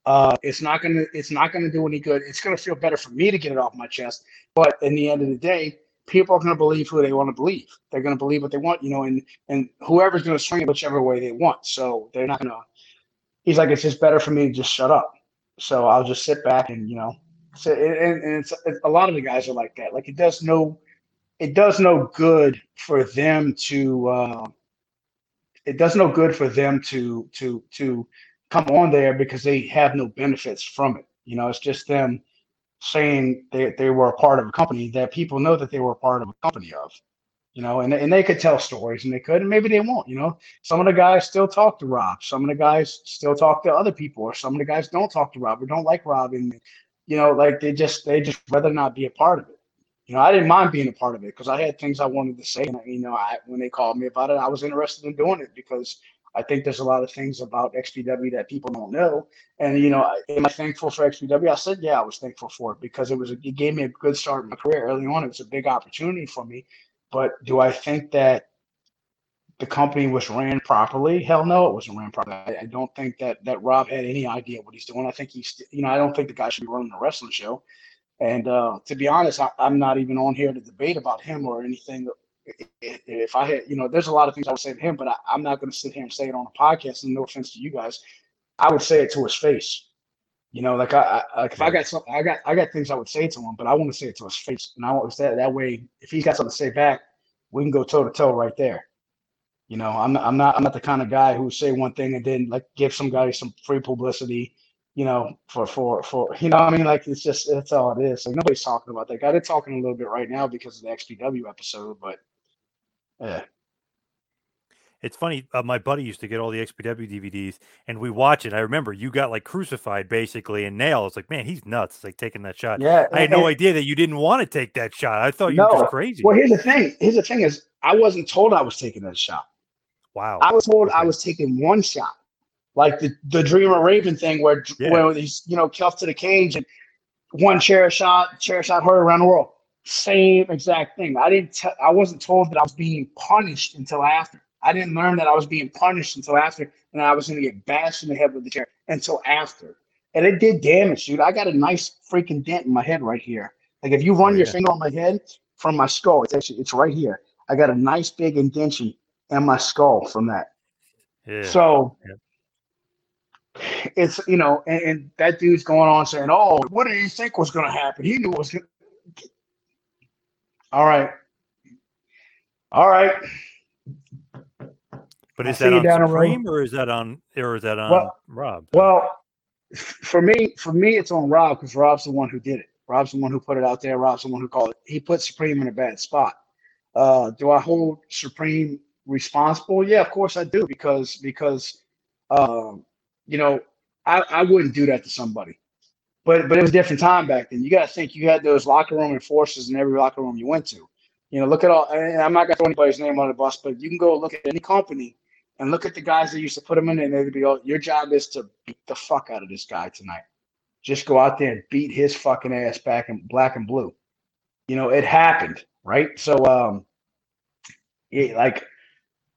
Uh, it's not gonna it's not gonna do any good. It's gonna feel better for me to get it off my chest. But in the end of the day, people are gonna believe who they want to believe. They're gonna believe what they want, you know, and and whoever's gonna swing it whichever way they want. So they're not gonna he's like, it's just better for me to just shut up. So I'll just sit back and you know, so and, and it's, it's, a lot of the guys are like that. Like it does no, it does no good for them to. Uh, it does no good for them to to to come on there because they have no benefits from it. You know, it's just them saying they, they were a part of a company that people know that they were a part of a company of you know, and, and they could tell stories and they could, and maybe they won't, you know. Some of the guys still talk to Rob, some of the guys still talk to other people, or some of the guys don't talk to Rob or don't like Rob, and you know, like they just they just rather not be a part of it. You know, I didn't mind being a part of it because I had things I wanted to say, and you know, I when they called me about it, I was interested in doing it because I think there's a lot of things about XPW that people don't know. And you know, am I thankful for XPW? I said, yeah, I was thankful for it because it was it gave me a good start in my career early on. It was a big opportunity for me but do I think that the company was ran properly? Hell no, it wasn't ran properly. I, don't think that that Rob had any idea what he's doing. I think he's, you know, I don't think the guy should be running a wrestling show. And uh, to be honest, I, am not even on here to debate about him or anything. If I had, you know, there's a lot of things I would say to him, but I, am not going to sit here and say it on a podcast. And no offense to you guys, I would say it to his face. You know, like I, I like if I got something, I got I got things I would say to him, but I want to say it to his face, and I want to that that way. If he's got something to say back, we can go toe to toe right there. You know, I'm I'm not I'm not the kind of guy who say one thing and then like give some guy some free publicity. You know, for for for you know, I mean, like it's just that's all it is. Like nobody's talking about that guy. They're talking a little bit right now because of the XPW episode, but yeah. It's funny. Uh, my buddy used to get all the XPW DVDs, and we watch it. I remember you got like crucified basically and nailed. It's like, man, he's nuts. It's like taking that shot. Yeah, I had no idea that you didn't want to take that shot. I thought you no. were just crazy. Well, here's the thing. Here's the thing is, I wasn't told I was taking that shot. Wow. I was told okay. I was taking one shot, like the the Dreamer Raven thing, where yeah. where he's you know cuffed to the cage and one chair shot, chair shot her around the world. Same exact thing. I didn't. T- I wasn't told that I was being punished until after. I didn't learn that I was being punished until after, and I was going to get bashed in the head with the chair until after. And it did damage, dude. I got a nice freaking dent in my head right here. Like if you run Oh, your yeah. finger on my head from my skull, it's actually it's right here. I got a nice big indention in my skull from that. Yeah. So Yeah. it's you know, and, and that dude's going on saying, "Oh, what did you think was going to happen? He knew it was going." All right, all right. But I'll is that on. Supreme or is that on or is that on Well- Rob? Well, for me, for me, it's on Rob because Rob's the one who did it. Rob's the one who put it out there. Rob's the one who called it. He put Supreme in a bad spot. Uh, do I hold Supreme responsible? Yeah, of course I do because because um, you know I, I wouldn't do that to somebody. But but it was a different time back then. You got to think you had those locker room enforcers in every locker room you went to. You know, look at all. And I'm not gonna throw anybody's name on the bus, but you can go look at any company and look at the guys that used to put them in, and they'd be, all, your job is to beat the fuck out of this guy tonight. Just go out there and beat his fucking ass back in black and blue. You know, it happened, right? So, um, it, like,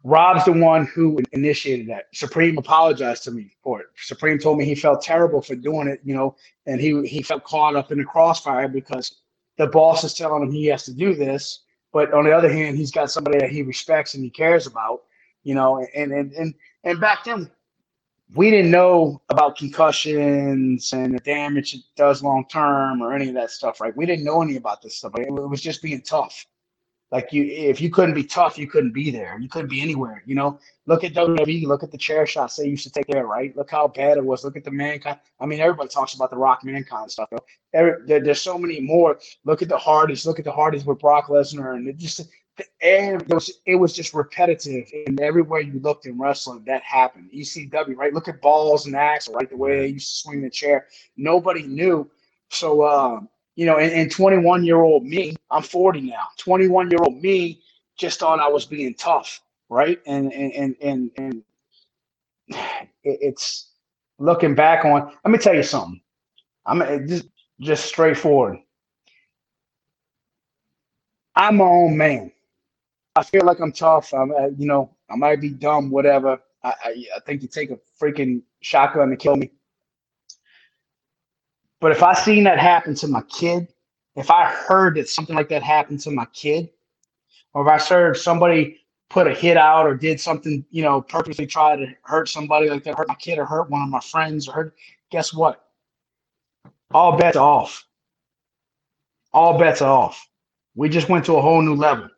Rob's the one who initiated that. Supreme apologized to me for it. Supreme told me he felt terrible for doing it, you know, and he he felt caught up in the crossfire because the boss is telling him he has to do this, but on the other hand, he's got somebody that he respects and he cares about, you know, and and and and back then we didn't know about concussions and the damage it does long term or any of that stuff, right? We didn't know any about this stuff. It was just being tough. Like you, if you couldn't be tough, you couldn't be there. You couldn't be anywhere. You know, look at WWE. Look at the chair shots they used to take there, right? Look how bad it was. Look at the mankind. I mean, everybody talks about the Rock mankind stuff. There, there- there's so many more. Look at the Hardys. Look at the Hardys with Brock Lesnar, and it just and it was just repetitive. And everywhere you looked in wrestling, that happened. ECW, right? Look at Balls and Axl, right? The way they used to swing the chair. Nobody knew. So, um, you know, and, and 21 year old me, I'm 40 now. 21 year old me just thought I was being tough, right? And and and and, and it, it's looking back on. Let me tell you something. I'm uh, just just straightforward. I'm my own man. I feel like I'm tough. I'm, uh, you know, I might be dumb, whatever. I, I, I think you take a freaking shotgun to kill me. But if I seen that happen to my kid, if I heard that something like that happened to my kid, or if I heard somebody put a hit out or did something, you know, purposely try to hurt somebody like that, hurt my kid or hurt one of my friends or hurt, guess what? All bets are off. All bets are off. We just went to a whole new level,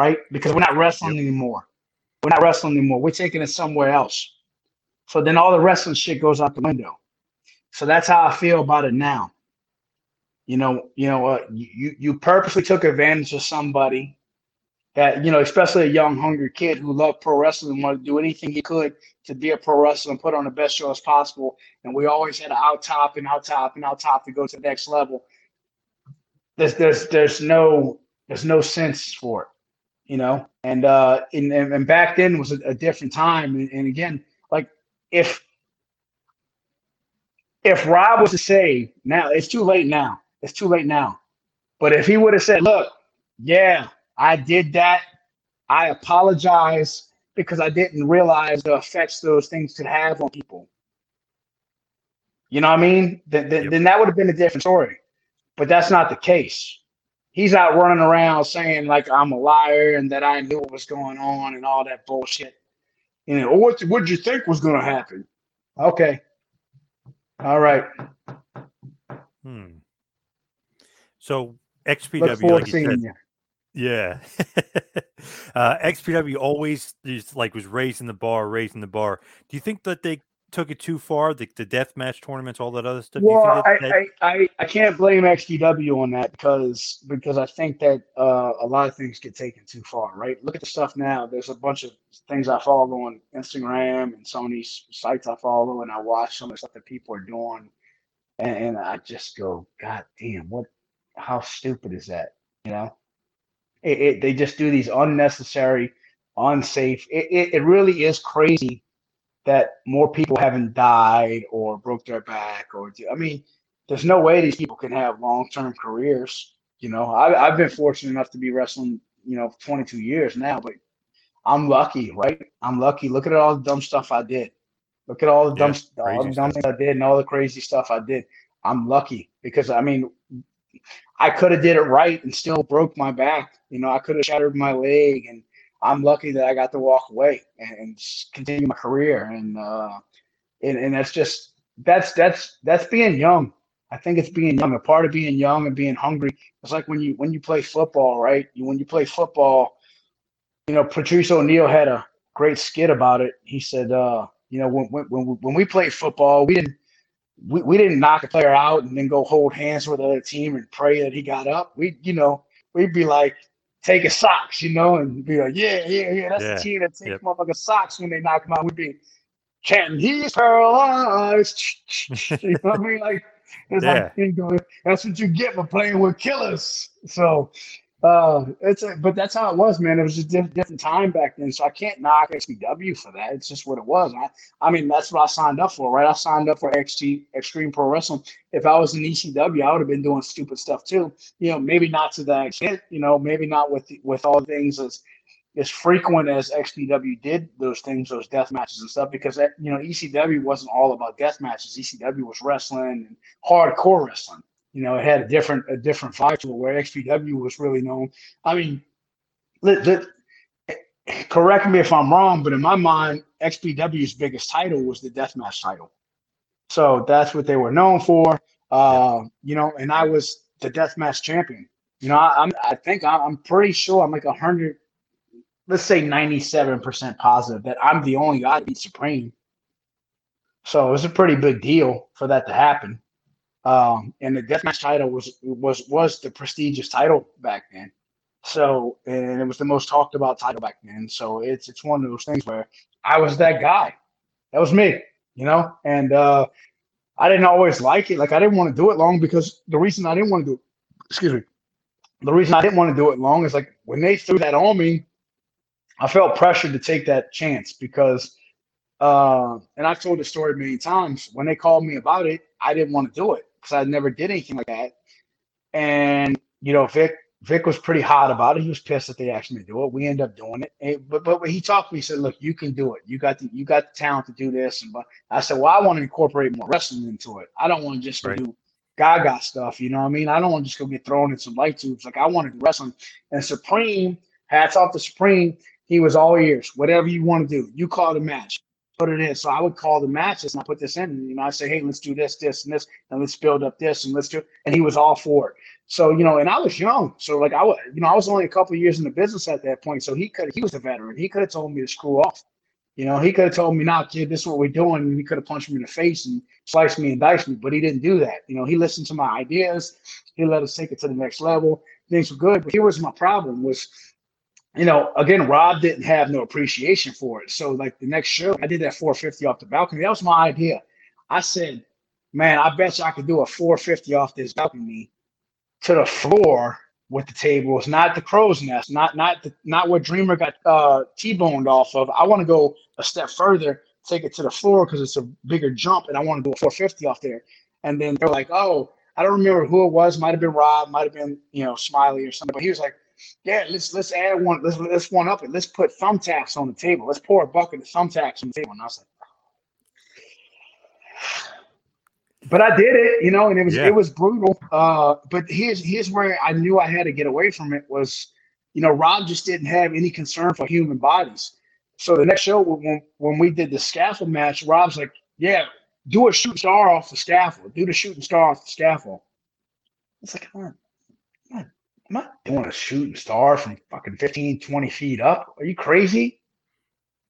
right? Because we're not wrestling anymore. We're not wrestling anymore. We're taking it somewhere else. So then all the wrestling shit goes out the window. So that's how I feel about it now. You know, you know, uh, you you purposely took advantage of somebody that you know, especially a young, hungry kid who loved pro wrestling and wanted to do anything he could to be a pro wrestler and put on the best show as possible. And we always had to out top and out top and out top to go to the next level. There's there's there's no there's no sense for it, you know. And uh, and and, back then was a, a different time. And, and again, like if if Rob was to say now, it's too late now. It's too late now. But if he would have said, look, yeah, I did that. I apologize because I didn't realize the effects those things could have on people. You know what I mean? Then, then, Yep. then that would have been a different story. But that's not the case. He's out running around saying like I'm a liar and that I knew what was going on and all that bullshit. You know, what what did you think was going to happen? Okay, all right. Hmm. So XPW, like to you seeing said, you. yeah. uh, XPW always just like was raising the bar, raising the bar. Do you think that they took it too far? The, the death match tournaments, all that other stuff. Do you think Well, I, that- I, I, I can't blame XPW on that because because I think that uh, a lot of things get taken too far, right? Look at the stuff now. There's a bunch of things I follow on Instagram and some of these sites I follow, and I watch some of the stuff that people are doing, and, and I just go, God damn, what? How stupid is that? You know, it, it they just do these unnecessary, unsafe. It, it, it really is crazy that more people haven't died or broke their back or I mean, there's no way these people can have long term careers. You know, I, I've been fortunate enough to be wrestling, you know, 22 years now, but I'm lucky, right? I'm lucky. Look at all the dumb stuff I did. Look at all the dumb, Yeah, all the dumb things I did and all the crazy stuff I did. I'm lucky because I mean, I could have did it right and still broke my back. You know, I could have shattered my leg, and I'm lucky that I got to walk away and, and continue my career. And uh, and and that's just that's that's that's being young. I think it's being young. A part of being young and being hungry. It's like when you when you play football, right? You, when you play football, you know, Patrice O'Neill had a great skit about it. He said, uh, you know, when when when we, when we played football, we didn't we, we didn't knock a player out and then go hold hands with the other team and pray that he got up. We, you know, we'd be like taking socks, you know, and be like, yeah, yeah, yeah, that's Yeah. the team that takes Yep. motherfucking socks when they knock him out. We'd be chanting, he's paralyzed. you know what I mean? Like, Yeah. like, you know, that's what you get for playing with killers. So, uh, it's a, but that's how it was, man. It was a diff- different time back then. So I can't knock XPW for that. It's just what it was. I, I mean, that's what I signed up for, right? I signed up for XG Extreme Pro Wrestling. If I was in ECW, I would have been doing stupid stuff too. You know, maybe not to that extent. You know, maybe not with with all things as as frequent as XPW did those things, those death matches and stuff. Because you know, ECW wasn't all about death matches. ECW was wrestling and hardcore wrestling. You know, it had a different a different vibe to it. Where XPW was really known. I mean, correct me if I'm wrong, but in my mind, XPW's biggest title was the deathmatch title. So that's what they were known for. Uh, you know, and I was the deathmatch champion. You know, I, I'm I think I'm, I'm pretty sure I'm like a hundred, let's say 97% positive that I'm the only guy to beat Supreme. So it was a pretty big deal for that to happen. Um, and the deathmatch title was was was the prestigious title back then. So and it was the most talked about title back then. So it's it's one of those things where I was that guy. That was me, you know. And uh, I didn't always like it. Like I didn't want to do it long because the reason I didn't want to do, excuse me, the reason I didn't want to do it long is like when they threw that on me, I felt pressured to take that chance because, uh, and I've told the story many times. When they called me about it, I didn't want to do it because I never did anything like that. And you know, Vic Vic was pretty hot about it. He was pissed that they asked me to do it. We ended up doing it. And, but but when he talked to me, he said, "Look, you can do it. You got the you got the talent to do this." And but I said, "Well, I want to incorporate more wrestling into it. I don't want to just Right. do Gaga stuff. You know what I mean? I don't want to just go get thrown in some light tubes. Like I want to do wrestling." And Supreme, hats off to Supreme. He was all ears. Whatever you want to do, you call the match. Put it in. So I would call the matches and I put this in. And, you know, I say, hey, let's do this, this, and this, and let's build up this, and let's do. And he was all for it. So you know, and I was young, so like I was, you know, I was only a couple years in the business at that point. So he could, he was a veteran. He could have told me to screw off. You know, he could have told me, "Nah, kid, this is what we're doing." And he could have punched me in the face and sliced me and diced me, but he didn't do that. You know, he listened to my ideas. He let us take it to the next level. Things were good, but here was my problem: was you know, again, Rob didn't have no appreciation for it. So like the next show, I did that 450 off the balcony. That was my idea. I said, man, I bet you I could do a 450 off this balcony to the floor with the tables, not the crow's nest, not not the, not where Dreamer got uh, T-boned off of. I want to go a step further, take it to the floor because it's a bigger jump, and I want to do a 450 off there. And then they're like, oh, I don't remember who it was. Might have been Rob, might have been you know Smiley or something. But he was like, yeah, let's let's add one. Let's let's one up it. Let's put thumbtacks on the table. Let's pour a bucket of thumbtacks on the table. And I was like, but I did it, you know, and it was Yeah. it was brutal. Uh, but here's here's where I knew I had to get away from it was, you know, Rob just didn't have any concern for human bodies. So the next show when when we did the scaffold match, Rob's like, yeah, do a shooting star off the scaffold. Do the shooting star off the scaffold. It's like, come on. I'm not, I'm not doing a shooting star from fucking 15, 20 feet up. Are you crazy?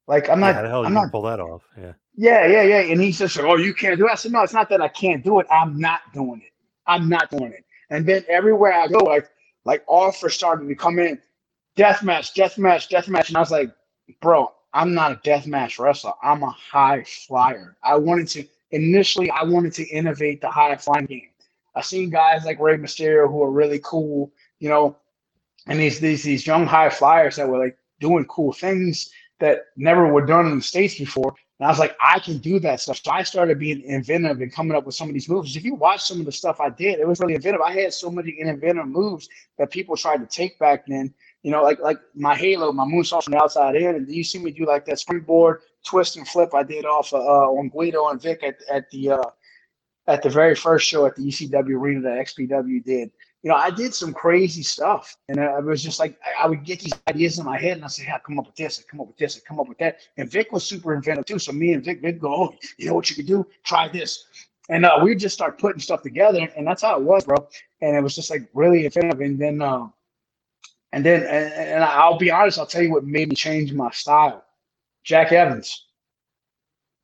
Like I'm Yeah, not how the hell I'm you not pull that off? Yeah. yeah, yeah, yeah. And he says, Oh, you can't do it. I said, No, it's not that I can't do it. I'm not doing it. I'm not doing it. And then everywhere I go, like like offers started to come in, death match, death match, death match. And I was like, bro, I'm not a death match wrestler. I'm a high flyer. I wanted to initially I wanted to innovate the high flying game. I seen guys like Rey Mysterio who are really cool, you know, and these these these young high flyers that were like doing cool things that never were done in the States before And I was like, I can do that stuff. So I started being inventive and coming up with some of these moves. If you watch some of the stuff I did, it was really inventive. I had so many inventive moves that people tried to take back then. You know, like like my halo, my moonsault from the outside in, and you see me do like that springboard twist and flip I did off uh, on Guido and Vic at, at the uh, at the very first show at the ECW arena that XPW did you know, I did some crazy stuff, and I was just like, I would get these ideas in my head, and I say, "Yeah, come up with this, and come up with this, and come up with that." And Vic was super inventive too. So me and Vic, Vic go, "Oh, you know what you could do? Try this," and uh, we just start putting stuff together, and that's how it was, bro. And it was just like really inventive. And then, uh, and then, and, and I'll be honest, I'll tell you what made me change my style. Jack Evans.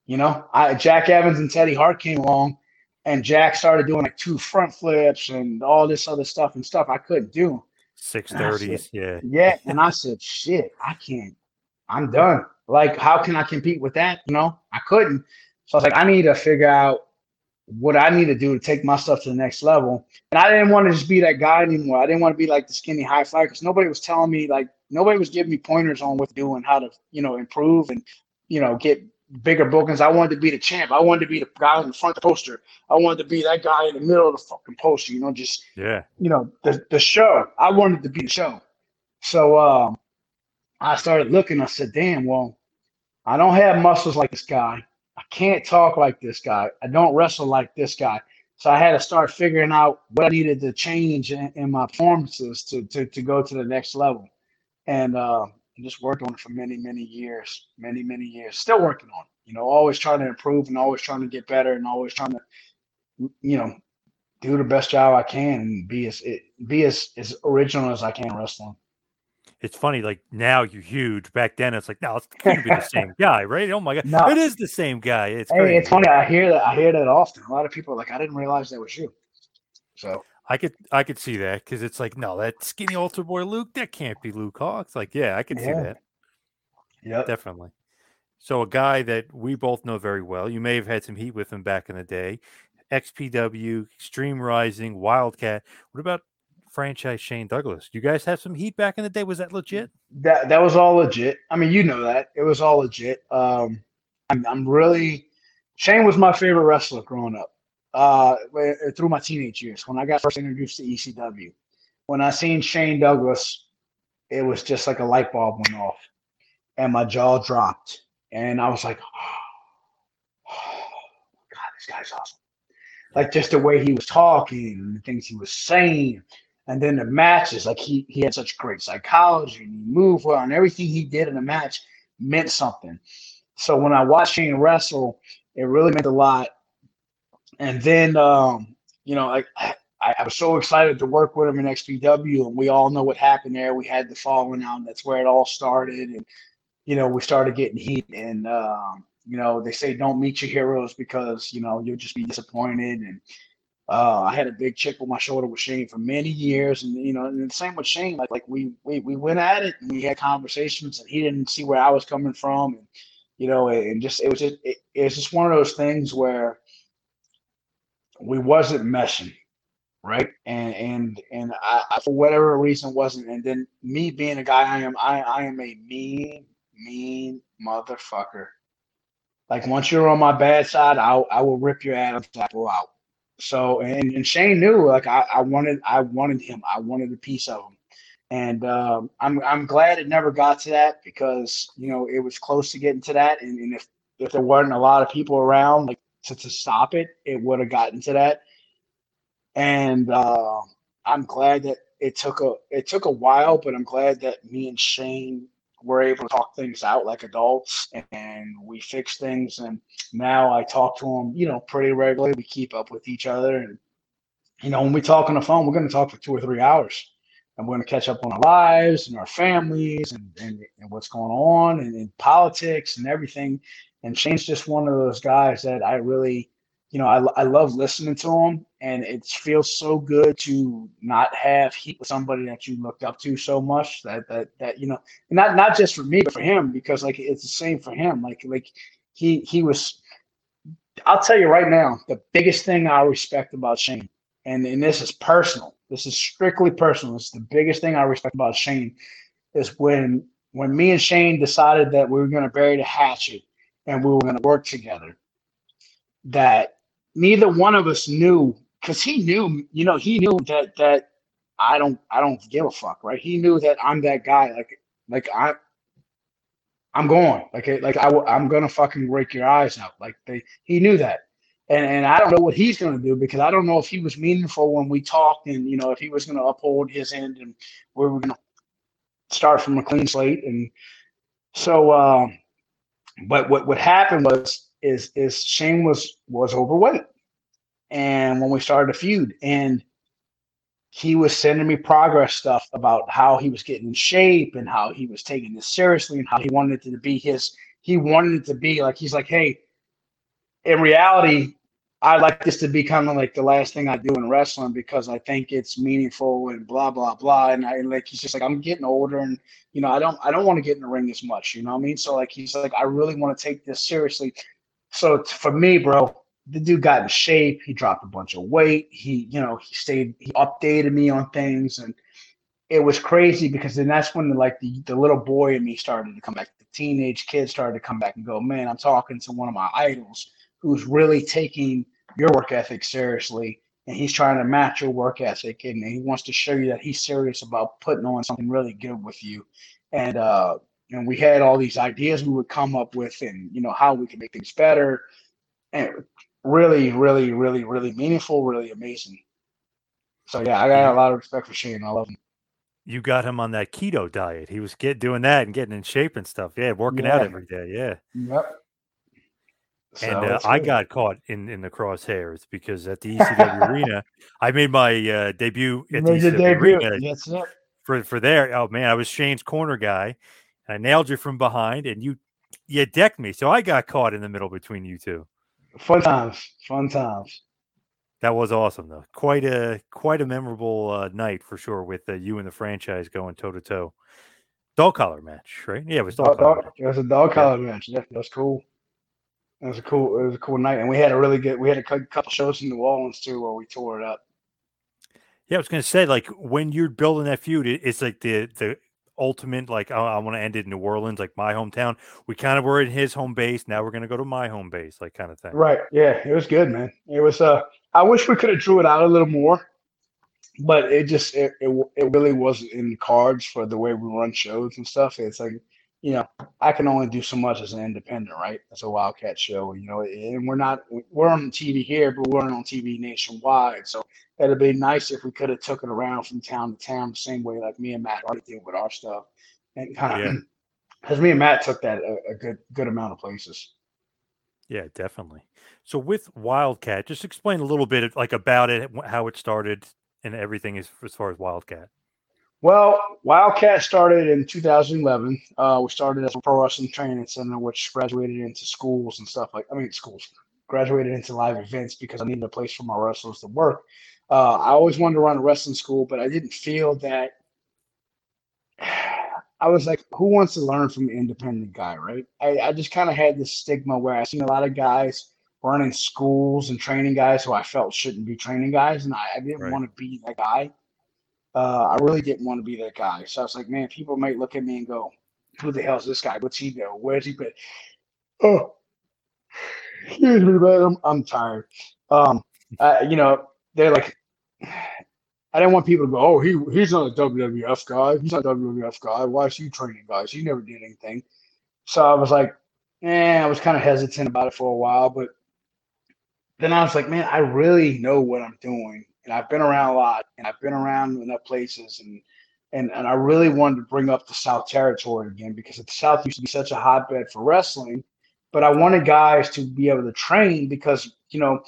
You know, I Jack Evans and Teddy Hart came along and Jack started doing like two front flips and all this other stuff and stuff I couldn't do. Six thirties, yeah. Yeah. And I said, shit, I can't, I'm done. Like, how can I compete with that? You know, I couldn't. So I was like, I need to figure out what I need to do to take my stuff to the next level. And I didn't want to just be that guy anymore. I didn't want to be like the skinny high flyer because nobody was telling me like nobody was giving me pointers on what to do and how to, you know, improve and, you know, get bigger bookings. I wanted to be the champ. I wanted to be the guy in the front of the poster. I wanted to be that guy in the middle of the fucking poster, you know, just yeah, you know, the the show. I wanted to be the show. So um I started looking, I said, damn, well, I don't have muscles like this guy. I can't talk like this guy. I don't wrestle like this guy. So I had to start figuring out what I needed to change in, in my performances to, to to go to the next level. And uh and just worked on it for many, many years, many, many years. Still working on it, you know, always trying to improve and always trying to get better and always trying to, you know, do the best job I can and be as be as, as original as I can wrestling. It's funny, like now you're huge. Back then, it's like, no, it's gonna be the same guy, right? Oh my god, no. it is the same guy. It's hey, crazy. it's funny. I hear that. I hear that often. A lot of people are like, I didn't realize that was you. So I could I could see that because it's like no, that skinny altar boy Luke, that can't be Luke Hawx. Like, yeah, I could see that yeah, definitely. So a guy that we both know very well. You may have had some heat with him back in the day. XPW, Extreme Rising, Wildcat. What about franchise Shane Douglas? You guys have some heat back in the day. Was that legit? that that was all legit. I mean, you know that it was all legit. Um, I'm I'm really Shane was my favorite wrestler growing up. Uh, through my teenage years when I got first introduced to ECW, when I seen Shane Douglas, it was just like a light bulb went off, and my jaw dropped, and I was like, oh, God, this guy's awesome. Like just the way he was talking and the things he was saying. And then the matches, like he he had such great psychology and he moved well, and everything he did in the match meant something. So when I watched Shane wrestle, it really meant a lot. And then um, you know, like I, I was so excited to work with him in XPW, and we all know what happened there. We had the falling out, that's where it all started. And you know, we started getting heat, and um, you know, they say don't meet your heroes because you know you'll just be disappointed. And uh, I had a big chip on my shoulder with Shane for many years, and you know, and the same with Shane. Like, like we we we went at it, and we had conversations, and he didn't see where I was coming from, and you know, and just it was just it, it was just one of those things where we wasn't meshing, right? And and and I, I for whatever reason wasn't. And then me being a guy I am, I I am a mean mean motherfucker. Like once you're on my bad side, I I will rip your Adam's apple out. So and, and Shane knew like I, I wanted I wanted him. I wanted a piece of him. And um, I'm I'm glad it never got to that because you know it was close to getting to that. And, and if if there weren't a lot of people around like to, to stop it, it would have gotten to that. And uh, I'm glad that it took a it took a while, but I'm glad that me and Shane were able to talk things out like adults and we fixed things and now I talk to him, you know, pretty regularly. We keep up with each other and you know, when we talk on the phone, we're gonna talk for two or three hours. And we're gonna catch up on our lives and our families and, and, and what's going on and, and politics and everything. And Shane's just one of those guys that I really, you know, I, I love listening to him, and it feels so good to not have heat with somebody that you looked up to so much that that that you know, not not just for me, but for him because like it's the same for him. Like like he he was. I'll tell you right now, the biggest thing I respect about Shane, and and this is personal. This is strictly personal. It's the biggest thing I respect about Shane is when when me and Shane decided that we were going to bury the hatchet and we were going to work together. That neither one of us knew because he knew, you know, he knew that that I don't I don't give a fuck, right? He knew that I'm that guy, like like I I'm going, like like I I'm gonna fucking break your eyes out, like they he knew that. And, and I don't know what he's going to do because I don't know if he was meaningful when we talked and, you know, if he was going to uphold his end and we were going to start from a clean slate. And so, uh, but what, what happened was, is, is Shane was, was overweight. And when we started a feud and he was sending me progress stuff about how he was getting in shape and how he was taking this seriously and how he wanted it to be his, he wanted it to be like, he's like, Hey, in reality, I like this to be kind of like the last thing I do in wrestling because I think it's meaningful and blah blah blah. And I like he's just like I'm getting older and you know I don't I don't want to get in the ring as much. You know what I mean? So like he's like I really want to take this seriously. So for me, bro, the dude got in shape. He dropped a bunch of weight. He you know he stayed. He updated me on things and it was crazy because then that's when the like the, the little boy in me started to come back. The teenage kid started to come back and go, man, I'm talking to one of my idols who's really taking your work ethic seriously and he's trying to match your work ethic and he wants to show you that he's serious about putting on something really good with you. And uh and we had all these ideas we would come up with and you know how we could make things better. And really really really really meaningful really amazing. So yeah i got a lot of respect for shane. I love him. You got him on that keto diet. He was get doing that and getting in shape and stuff. Yeah working yeah. out every day. Yeah. Yep so and uh, I got caught in, in the crosshairs because at the ECW arena, I made my uh, debut at the ECW debut. arena yes, for for there. Oh man, I was Shane's corner guy, I nailed you from behind, and you you decked me, so I got caught in the middle between you two. Fun times, fun times. That was awesome, though. Quite a quite a memorable uh, night for sure, with uh, you and the franchise going toe to toe. Dog collar match, right? Yeah, it was dog, dog, dog It was a dog collar yeah. match. Yeah, that was cool. It was a cool. It was a cool night, and we had a really good. We had a couple shows in New Orleans too, where we tore it up. Yeah, I was gonna say, like when you're building that feud, it's like the the ultimate. Like I, I want to end it in New Orleans, like my hometown. We kind of were in his home base. Now we're gonna go to my home base, like kind of thing. Right. Yeah, it was good, man. It was. Uh, I wish we could have drew it out a little more, but it just it, it it really wasn't in the cards for the way we run shows and stuff. It's like you know, I can only do so much as an independent, right? That's a Wildcat show, you know, and we're not we're on TV here, but we're on TV nationwide. So it'd be nice if we could have took it around from town to town the same way like me and Matt already did with our stuff, and kind of because yeah. me and Matt took that a, a good good amount of places. Yeah, definitely. So with Wildcat, just explain a little bit like about it, how it started, and everything as as far as Wildcat. Well, Wildcat started in 2011. Uh, we started as a pro wrestling training center, which graduated into schools and stuff like. I mean, schools graduated into live events because I needed a place for my wrestlers to work. Uh, I always wanted to run a wrestling school, but I didn't feel that. I was like, who wants to learn from an independent guy, right? I, I just kind of had this stigma where I seen a lot of guys running schools and training guys who I felt shouldn't be training guys, and I, I didn't right. want to be that guy uh, I really didn't want to be that guy. So I was like, man, people might look at me and go, who the hell is this guy? What's he do? Where's he been? Oh, excuse me, man. I'm, I'm tired. Um, you know, they're like, I didn't want people to go, oh, he he's not a WWF guy. He's not a WWF guy. Why is he training guys? He never did anything. So I was like, eh, I was kind of hesitant about it for a while, but then I was like, man, I really know what I'm doing and I've been around a lot, and I've been around enough places, and and and I really wanted to bring up the South Territory again because the South used to be such a hotbed for wrestling, but I wanted guys to be able to train because you know,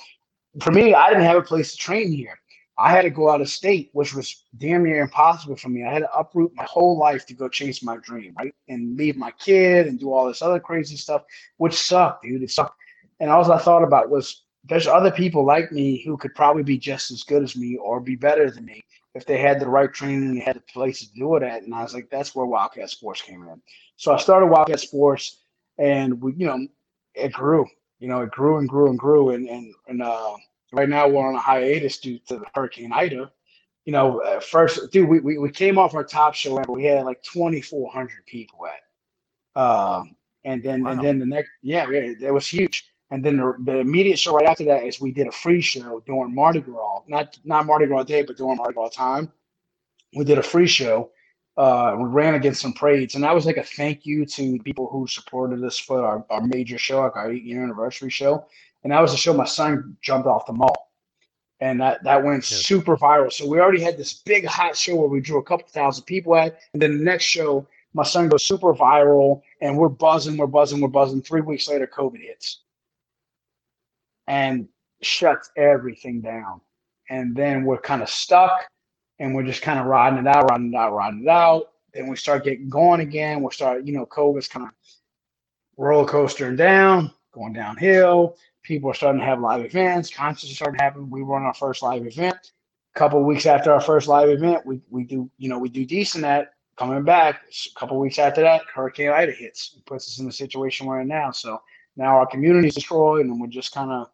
for me, I didn't have a place to train here. I had to go out of state, which was damn near impossible for me. I had to uproot my whole life to go chase my dream, right? And leave my kid and do all this other crazy stuff, which sucked, dude. It sucked. And all I thought about was there's other people like me who could probably be just as good as me or be better than me if they had the right training and had the place to do it at. And I was like, that's where Wildcat Sports came in. So I started Wildcat Sports, and we, you know, it grew. You know, it grew and grew and grew, and and and uh, right now we're on a hiatus due to the Hurricane Ida. You know, uh, first, dude, we, we we came off our top show and we had like 2,400 people at. Um, And then Wow. and then the next yeah, yeah, it was huge. And then the, the immediate show right after that is we did a free show during Mardi Gras, not not Mardi Gras Day, but during Mardi Gras time. We did a free show. Uh, we ran against some parades, and that was like a thank you to people who supported us for our, our major show, like our eight year anniversary show. And that was the show my son jumped off the mall, and that that went Yes. super viral. So we already had this big hot show where we drew a couple thousand people at, and then the next show, my son goes super viral, and we're buzzing, we're buzzing, we're buzzing. Three weeks later, COVID hits, and shuts everything down, and then we're kind of stuck, and we're just kind of riding it out, riding it out, riding it out. Then we start getting going again. We start, you know, COVID's kind of roller coastering down, going downhill. People are starting to have live events. Concerts are starting to happen. We run our first live event. A couple weeks after our first live event, we, we do, you know, we do decent at coming back. A couple weeks after that, Hurricane Ida hits and puts us in the situation we're in now. So now our community's destroyed and we're just kind of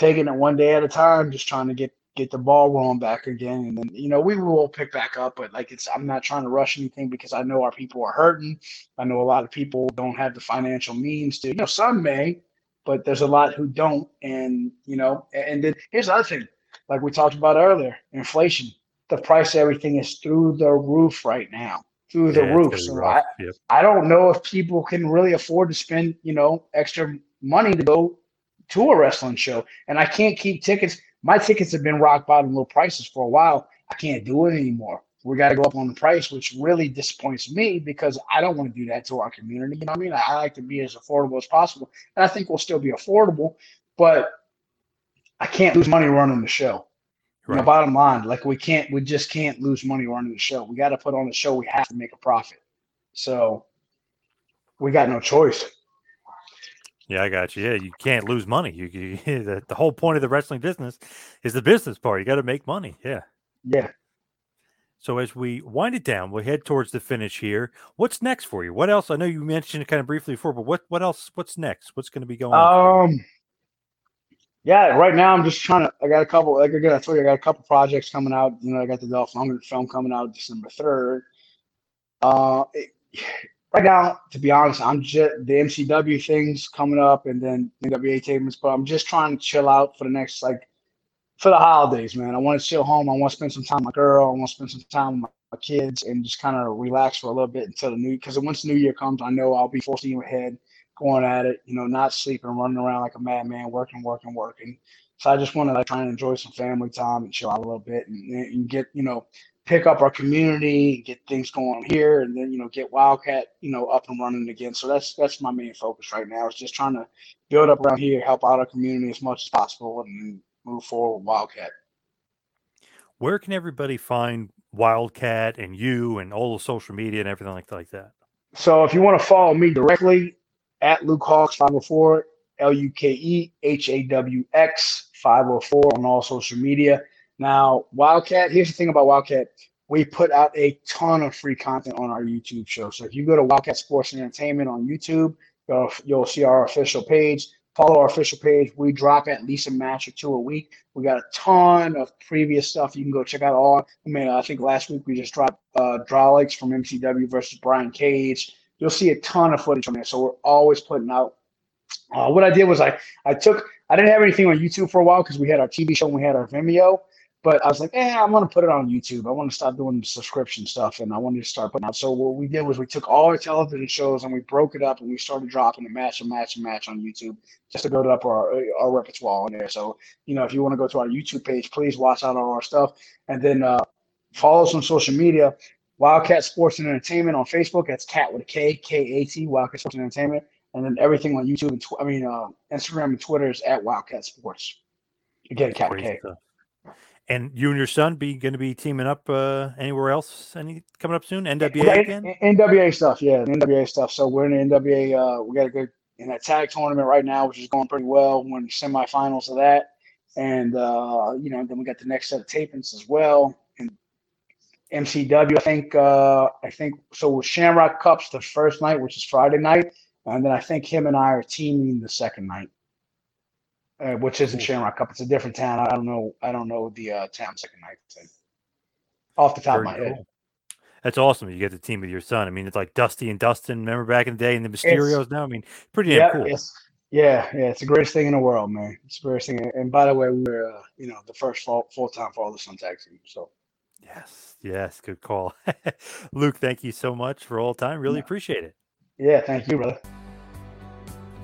taking it one day at a time, just trying to get get the ball rolling back again. And then, you know, we will pick back up, but like it's I'm not trying to rush anything because I know our people are hurting. I know a lot of people don't have the financial means to, you know, some may, but there's a lot who don't. And, you know, and then here's the other thing, like we talked about earlier, inflation. The price of everything is through the roof right now. Through the Yeah, roof. So rough. I, Yep. I don't know if people can really afford to spend, you know, extra money to go to a wrestling show. And I can't keep tickets. My tickets have been rock bottom low prices for a while. I can't do it anymore. We got to go up on the price, which really disappoints me because I don't want to do that to our community. You know what I mean? I, I like to be as affordable as possible. And I think we'll still be affordable, but I can't lose money running the show. You know, bottom line, like we can't, we just can't lose money running the show. We got to put on the show. We have to make a profit. So we got no choice. Yeah, I got you. Yeah, you can't lose money. You, you the, the whole point of the wrestling business is the business part. You got to make money. Yeah. Yeah. So as we wind it down, we head towards the finish here. What's next for you? What else? I know you mentioned it kind of briefly before, but what what else? What's next? What's going to be going on? Um, yeah, right now I'm just trying to. I got a couple. Like again, I told you, I got a couple projects coming out. You know, I got the Dolphin Hungry film coming out December third. Uh, it- right now, to be honest, I'm just the MCW things coming up, and then NWA tapings. But I'm just trying to chill out for the next like for the holidays, man. I want to chill home. I want to spend some time with my girl. I want to spend some time with my, kids and just kind of relax for a little bit until the new. Because once New Year comes, I know I'll be full steam ahead, going at it. You know, not sleeping, running around like a madman, working, working, working. So I just want to like try and enjoy some family time and chill out a little bit and, and get you know pick up our community, get things going here, and then you know get Wildcat you know up and running again. So that's that's my main focus right now. Is just trying to build up around here, help out our community as much as possible, and move forward with Wildcat. Where can everybody find Wildcat and you and all the social media and everything like like that? So if you want to follow me directly at Luke Hawx 504, L U K E H A W X 504 on all social media. Now, Wildcat, here's the thing about Wildcat. We put out a ton of free content on our YouTube show. So if you go to Wildcat Sports and Entertainment on YouTube, you'll, you'll see our official page. Follow our official page. We drop at least a match or two a week. We got a ton of previous stuff you can go check out. All I mean, I think last week we just dropped uh, Drolix from MCW versus Brian Cage. You'll see a ton of footage from there. So we're always putting out. Uh, what I did was I I took I didn't have anything on YouTube for a while because we had our TV show and we had our Vimeo. But I was like, eh, I'm gonna put it on YouTube. I want to start doing subscription stuff, and I wanted to start putting out. So what we did was we took all our television shows and we broke it up, and we started dropping a match, a match, a match on YouTube, just to build up our our repertoire on there. So you know, if you want to go to our YouTube page, please watch out all our stuff, and then uh, follow us on social media. Wildcat Sports and Entertainment on Facebook. That's Cat with a K, K A T. Wildcat Sports and Entertainment, and then everything on YouTube and tw- I mean uh, Instagram and Twitter is at Wildcat Sports. Again, Cat with a K. stuff. And you and your son be going to be teaming up uh, anywhere else? Any coming up soon? NWA again? NWA stuff, yeah, NWA stuff. So we're in the NWA. Uh, we got a good in that tag tournament right now, which is going pretty well. We're in the semifinals of that, and uh, you know, then we got the next set of tapings as well. And MCW, I think, uh, I think so. With Shamrock Cups the first night, which is Friday night, and then I think him and I are teaming the second night, uh, which isn't Cool. Shamrock Cup. It's a different town. I don't know. I don't know the uh, town second night. Off the top Very of my head. That's awesome. You get the team with your son. I mean, it's like Dusty and Dustin. Remember back in the day, and the Mysterios. now, I mean, pretty yeah, cool. It's, yeah, yeah, it's the greatest thing in the world, man. It's the greatest thing. And by the way, we were, uh, you know, the first full time father son tag team. So Yes, yes, good call, Luke. Thank you so much for all the time. Really Yeah. appreciate it. yeah, thank you, brother.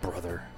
brother.